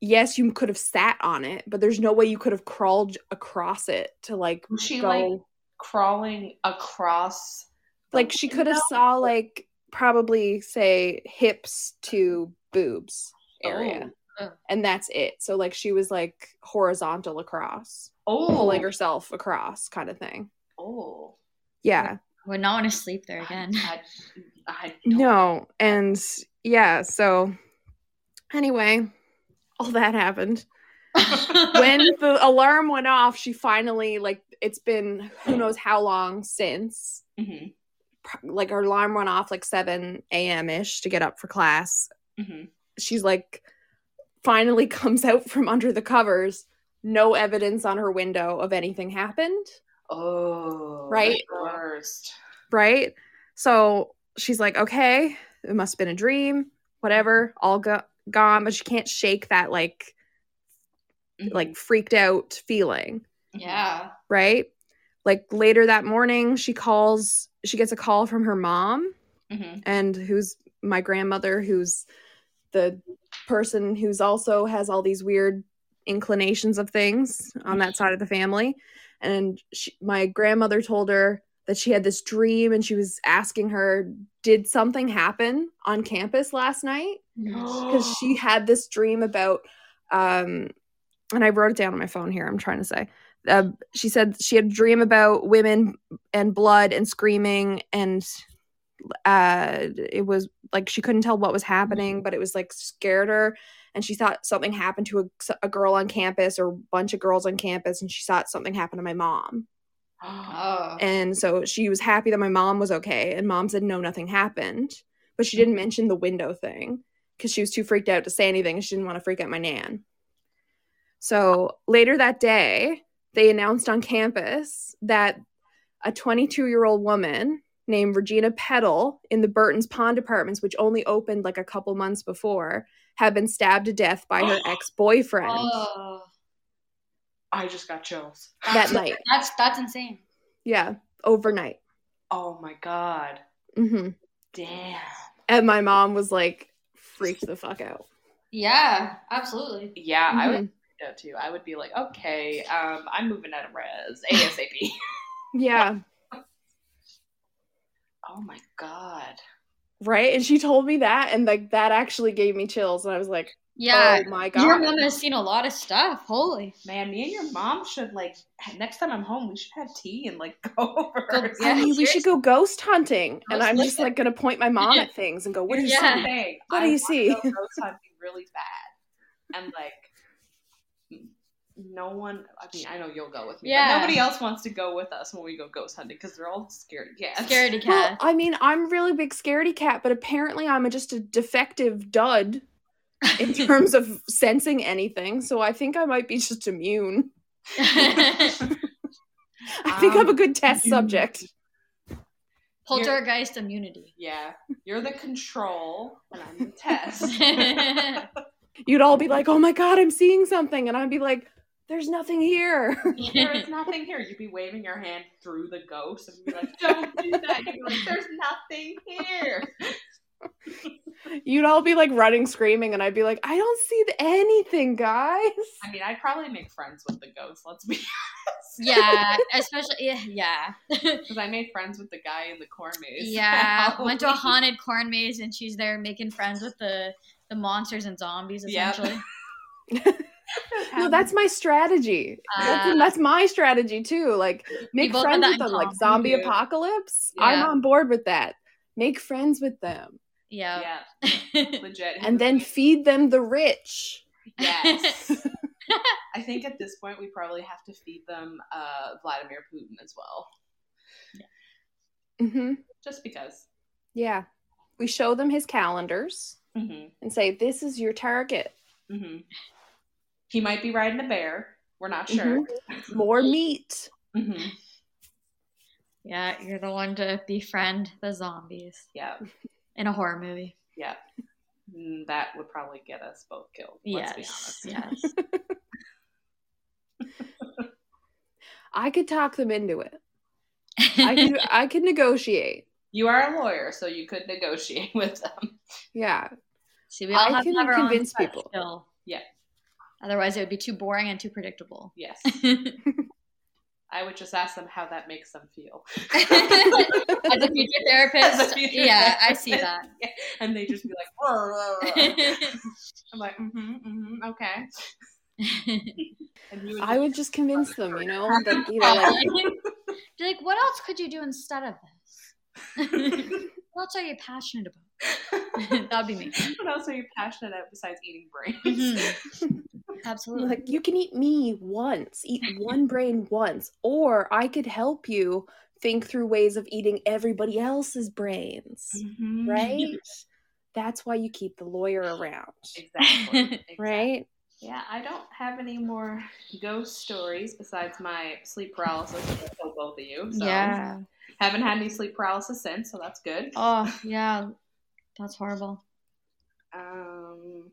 yes, you could have sat on it, but there's no way you could have crawled across it to like she go. like crawling across? like she could have saw like probably say hips to boobs area, Oh. Uh. and that's it. So like she was like horizontal across, Oh, pulling herself across, kind of thing. Oh, Yeah. Would not want to sleep there again. I, I don't- No, and yeah, so anyway, all that happened. When the alarm went off, she finally like it's been who knows how long since. Mhm, Like her alarm went off like 7 a.m. ish to get up for class. mhm. She's like finally comes out from under the covers, no evidence on her window of anything happened. Oh, Right? Worst. right? So she's like, okay, it must have been a dream, whatever, all go- gone, but she can't shake that like Mhm, like freaked out feeling, yeah. right? Like later that morning, she calls, she gets a call from her mom, mhm. and who's my grandmother, who's the person who's also has all these weird inclinations of things on that side of the family. And she, my grandmother told her that she had this dream and she was asking her, Did something happen on campus last night? Because she had this dream about, um, and I wrote it down on my phone here. I'm trying to say. Uh, she said she had a dream about women and blood and screaming and uh it was like she couldn't tell what was happening but it was like scared her. And she thought something happened to a, a girl on campus or a bunch of girls on campus and she thought something happened to my mom. Oh. and so she was happy that my mom was okay and mom said no nothing happened. But she didn't mention the window thing because she was too freaked out to say anything and she didn't want to freak out my nan. So later that day they announced on campus that a 22 year old woman named Regina Peddle in the Burton's Pond Apartments, which only opened like a couple months before, had been stabbed to death by her ex boyfriend Oh, I just got chills. that night. that's that's insane. Yeah, overnight. Oh my god. hmm Damn. And my mom was like freaked the fuck out. Yeah, absolutely. Yeah, I would Do that too. I would be like, okay, um, I'm moving out of res ASAP. Yeah, oh my god. right. And she told me that, and like that actually gave me chills. And I was like, Yeah, oh my God. your god. mom has seen a lot of stuff. Holy. Man, me and your mom should like next time I'm home, we should have tea and like go over. Go- yeah. I mean, we should go ghost hunting, and I'm just like gonna point my mom at things and go, "What do you Yeah. see?" What do you see? go Ghost hunting really bad, and like, no one. I mean, I know you'll go with me. Yeah. But nobody else wants to go with us when we go ghost hunting because they're all scared. Yeah, Scaredy Well, cat. I mean, I'm really big scaredy cat, but apparently I'm a, just a defective dud in terms of sensing anything. So I think I might be just immune. I think I'm a um, good test subject. Poltergeist immunity. Yeah, you're the control, and I'm the test. You'd all be like, "Oh my god, I'm seeing something," and I'd be like, "There's nothing here." there is nothing here. You'd be waving your hand through the ghost and be like, "Don't do that." You'd be like, "There's nothing here." You'd all be like running, screaming, and I'd be like, "I don't see anything, guys." I mean, I'd probably make friends with the ghost. Let's be honest. yeah, especially yeah, yeah. because I made friends with the guy in the corn maze. yeah, went to a haunted corn maze and she's there making friends with the the monsters and zombies essentially. Yep. Essentially. No, that's my strategy. that's, Uh, that's my strategy too. Like make friends with them, like zombie Yeah. apocalypse. I'm on board with that. Make friends with them, Yeah. yeah, legit. and then feed them the rich. yes. I think at this point we probably have to feed them uh, Vladimir Putin as well, Yeah. Mhm. just because. Yeah, we show them his calendars hmm and say, "This is your target. hmm He might be riding a bear. We're not sure. More meat." hmm yeah, you're the one to befriend the zombies Yeah, in a horror movie. yeah. Mm, That would probably get us both killed. Let's be yes. honest. Yes. I could talk them into it. I could. I could negotiate. You are a lawyer, so you could negotiate with them. Yeah. See, we all I have can to have our own convince people. Still. Yeah. Otherwise, it would be too boring and too predictable. Yes. I would just ask them how that makes them feel. As a future therapist, a future yeah, I see that. Yeah. And they just be like, "Rrr, rrr, rrr." I'm like, mm-hmm, mm-hmm, okay. And would I would just convince them. You know, that you know, like, Be like, what else could you do instead of this? what else are you passionate about? that would be me. what else are you passionate about besides eating brains? Mhm. Absolutely. like you can eat me once, eat one brain once, or I could help you think through ways of eating everybody else's brains, Mhm. right? That's why you keep the lawyer around, Exactly. exactly. right? Yeah, I don't have any more ghost stories besides my sleep paralysis. I told both of you. So yeah. haven't had any sleep paralysis since, so that's good. Oh, yeah. That's horrible. Um,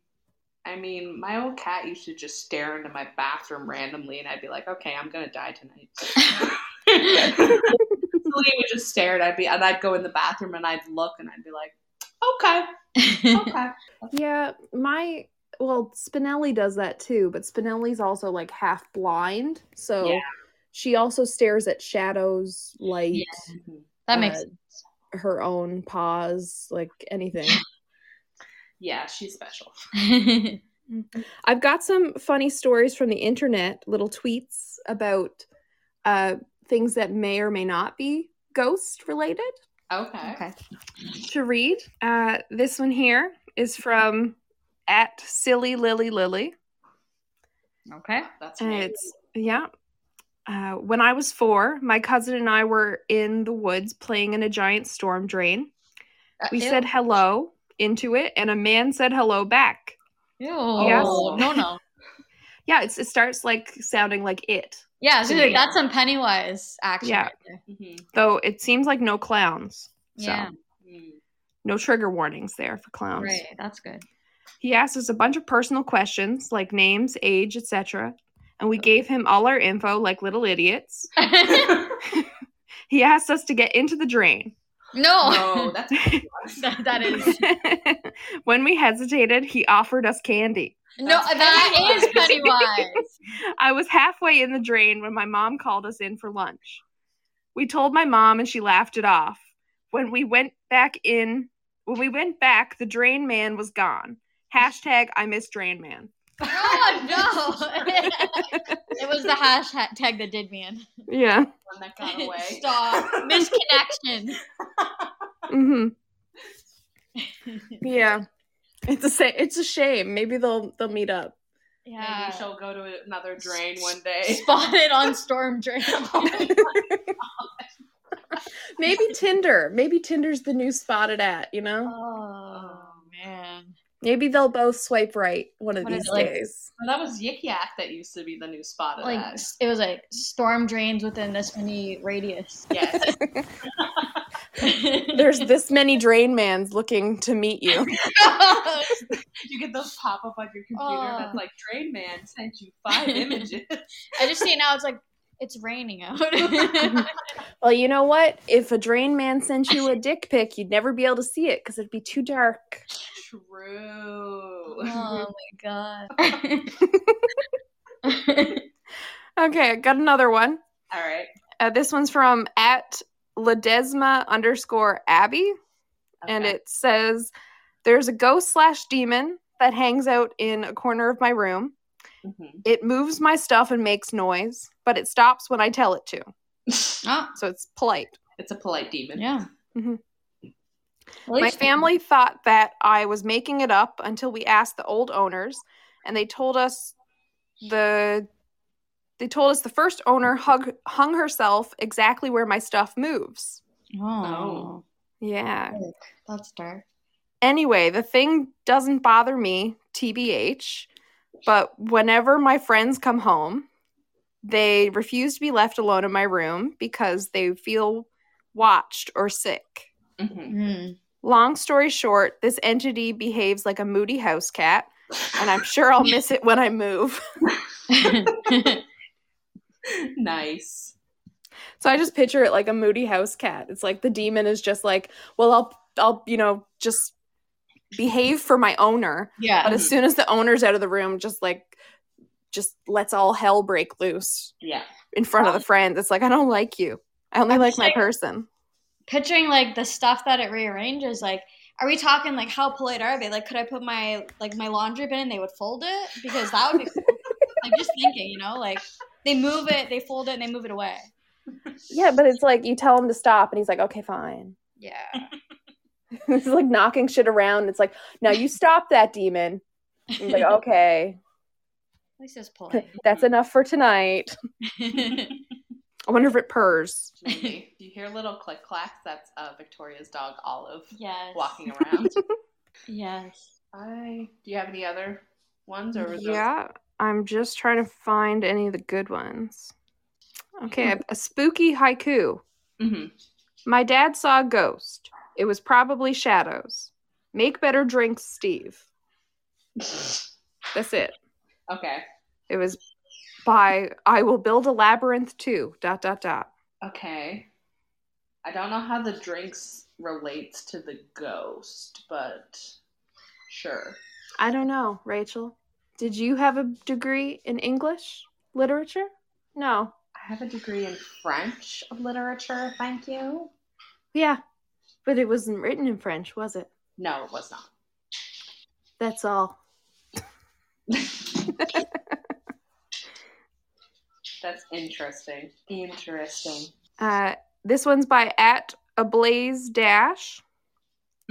I mean, my old cat used to just stare into my bathroom randomly, and I'd be like, "Okay, I'm gonna die tonight." so would just stare, and I'd be, and I'd go in the bathroom, and I'd look, and I'd be like, "Okay, okay." Yeah, my well, Spinelli does that too, but Spinelli's also like half blind, so Yeah. she also stares at shadows, light, Mm-hmm. that makes Uh, sense. her own paws, like anything. Yeah, she's special. I've got some funny stories from the internet, little tweets about uh, things that may or may not be ghost related Okay. okay. to read. Uh, this one here is from at silly lily lily. Okay. That's And me. it's yeah. Uh, when I was four, my cousin and I were in the woods playing in a giant storm drain. We Ew. said hello into it, and a man said hello back. Ew. Yes. No, no. Yeah, it's, it starts like sounding like it. Yeah, so Yeah. that's some Pennywise action. Yeah. right there. Mhm. Though it seems like no clowns. So Yeah. Mm. no trigger warnings there for clowns. Right. That's good. He asked us a bunch of personal questions like names, age, etc. And we gave him all our info like little idiots. He asked us to get into the drain. No. No, that's that, that is when we hesitated, he offered us candy. no. That's That is Pennywise. Pennywise. I was halfway in the drain when my mom called us in for lunch. We told my mom and she laughed it off. When we went back in, when we went back, the drain man was gone. Hashtag I miss drain man. Oh no! it was the hashtag that did me in. Yeah. one that got away. Stop. Misconnection. Mm-hmm. Yeah. It's a sa- it's a shame. Maybe they'll they'll meet up. Yeah. Maybe she'll go to another drain one day. Spotted on Storm Drain. Maybe Tinder. Maybe Tinder's the new spotted at, you know? oh man. Maybe they'll both swipe right one of What is these it, like- days. Oh, that was Yik Yak that used to be the new spot of Like that. it was like storm drains within this many radius. Yes. There's this many drain mans looking to meet you. you get those pop up on your computer Oh. that's like Drain Man sent you five images. I just see it now. It's like it's raining out. Well, you know what? If a drain man sent you a dick pic, you'd never be able to see it because it'd be too dark. True. oh my god. Okay, I got another one. All right. Uh, this one's from at Ledesma underscore Abby. and it says there's a ghost slash demon that hangs out in a corner of my room. Mhm. It moves my stuff and makes noise, but it stops when I tell it to. oh, So it's polite. It's a polite demon. yeah. Mhm. My least- family thought that I was making it up until we asked the old owners, and they told us the they told us the first owner hug, hung herself exactly where my stuff moves. Oh, Yeah. that's dark. Anyway, the thing doesn't bother me, TBH, but whenever my friends come home, they refuse to be left alone in my room because they feel watched or sick. Mhm. Mm. Long story short, this entity behaves like a moody house cat, and I'm sure I'll miss it when I move. nice. So I just picture it like a moody house cat. It's like the demon is just like, well, I'll, I'll, you know, just behave for my owner, yeah. but as soon as the owner's out of the room, just like, just lets all hell break loose Yeah. in front of the um, friends. It's like I don't like you. I only I'm like my saying- person. Picturing like the stuff that it rearranges, like, are we talking like how polite are they? Like, could I put my like my laundry bin and they would fold it because that would be cool. like just thinking, you know, like they move it, they fold it, and they move it away. Yeah, but it's like you tell him to stop, and he's like, okay, fine. Yeah. it's like knocking shit around. It's like, now you stop that demon. He's like, okay, At least it's polite. that's enough for tonight. I wonder if it purrs. Maybe. you hear little click clacks. That's uh, Victoria's dog Olive yes. walking around. Yes. I. Do you have any other ones or was those- Yeah, I'm just trying to find any of the good ones. Okay, a, a spooky haiku. Mhm. My dad saw a ghost. It was probably shadows. Make better drinks, Steve. That's it. Okay. It was by I will build a labyrinth too. Dot dot dot. Okay. I don't know how the drinks relates to the ghost, but sure. I don't know, Rachel. Did you have a degree in English literature? No. I have a degree in French literature, thank you. Yeah, but it wasn't written in French, was it? No, it was not. That's all. That's interesting. Interesting. Uh, this one's by at Ablaze Dash.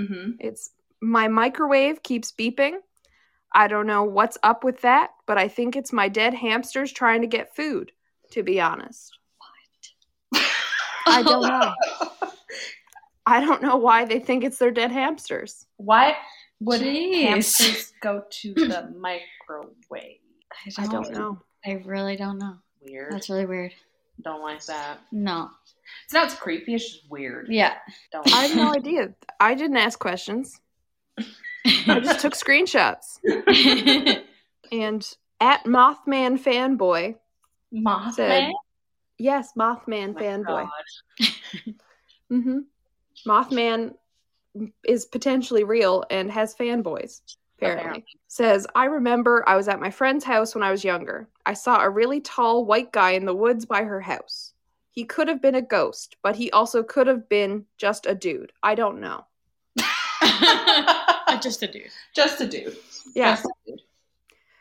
Mm-hmm. It's my microwave keeps beeping. I don't know what's up with that, but I think it's my dead hamsters trying to get food, to be honest. What? I don't know. I don't know why they think it's their dead hamsters. Why would Jeez. hamsters go to the microwave? I don't know. I really don't know. Weird. That's really weird. Don't like that. No. It's not it's creepy. It's just weird. Yeah. Don't. I have no idea. I didn't ask questions. I just took screenshots. And at Mothman fanboy, Mothman. said- yes, Mothman Oh fanboy. God. Mm-hmm. Mothman is potentially real and has fanboys. Apparently. Apparently. Says, I remember I was at my friend's house when I was younger. I saw a really tall white guy in the woods by her house. He could have been a ghost, but he also could have been just a dude. I don't know. Just a dude. Just a dude. Yeah. Just a dude.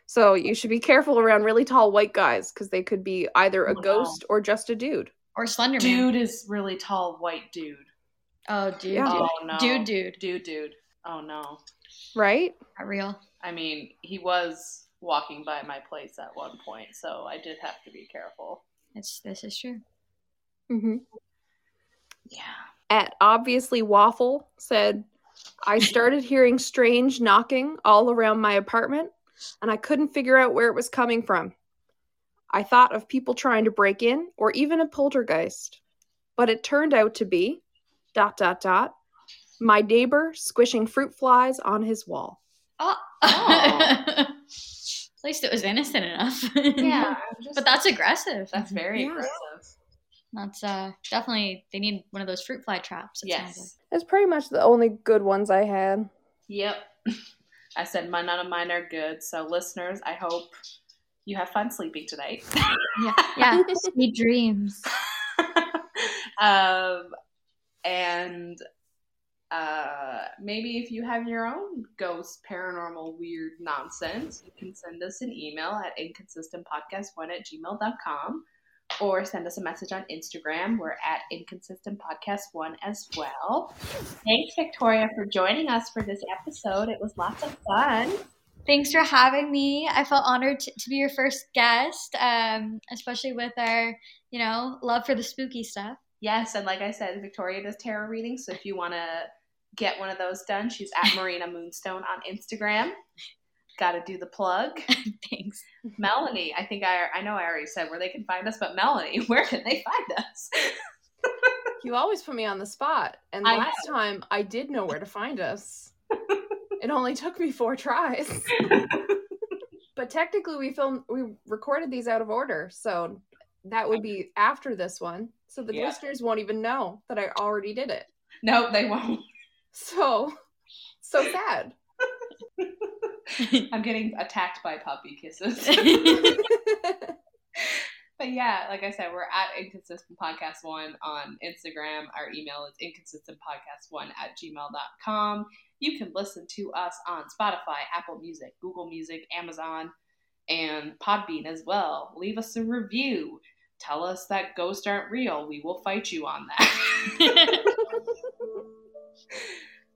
So you should be careful around really tall white guys because they could be either a oh, Wow. ghost or just a dude. Or Slender Man. Dude is really tall, white dude. Oh, dude. Yeah. Dude. Oh no. Dude, dude. Dude, dude. Oh no. Right? Not real. I mean, he was walking by my place at one point, so I did have to be careful. It's this is true. Mm-hmm. Yeah. At obviously waffle said, I started hearing strange knocking all around my apartment, and I couldn't figure out where it was coming from. I thought of people trying to break in or even a poltergeist, but it turned out to be dot dot dot my neighbor squishing fruit flies on his wall. Oh. Oh. At least it was innocent enough. Yeah. Just- But that's aggressive. that's very Yeah. aggressive. That's uh definitely they need one of those fruit fly traps. it sounds Yes. That's pretty much the only good ones I had. Yep. I said my none of mine are good. So listeners, I hope you have fun sleeping tonight. like. Yeah. Yeah. Sweet dreams. um, and uh, maybe if you have your own ghost, paranormal, weird nonsense, you can send us an email at inconsistentpodcast1 at gmail.com or send us a message on Instagram. We're at inconsistentpodcast1 as well. Thanks, Victoria, for joining us for this episode. It was lots of fun. Thanks for having me. I felt honored to, to be your first guest, um, especially with our, you know, love for the spooky stuff. Yes, and like I said, Victoria does tarot readings. So if you want to get one of those done, she's at Marina Moonstone on Instagram. Got to do the plug. Thanks. Melanie, I think I I know I already said where they can find us, but Melanie, where can they find us? You always put me on the spot, and I last time I did know where to find us. it only took me four tries. but technically we filmed we recorded these out of order, so that would be after this one. So the Yeah. listeners won't even know that I already did it. nope, they won't. So so sad. I'm getting attacked by puppy kisses. But yeah, like I said, we're at Inconsistent Podcast One on Instagram. Our email is inconsistentpodcast1 at gmail.com. You can listen to us on Spotify, Apple Music, Google Music, Amazon, and Podbean as well. Leave us a review. Tell us that ghosts aren't real. We will fight you on that.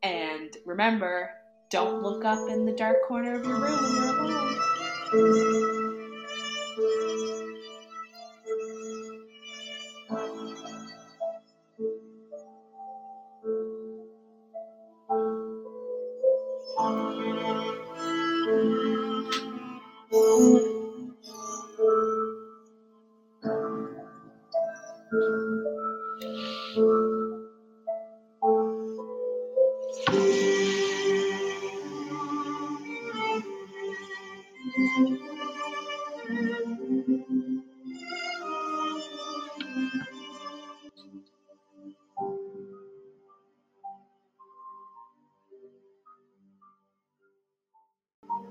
And remember, don't look up in the dark corner of your room when you're alone.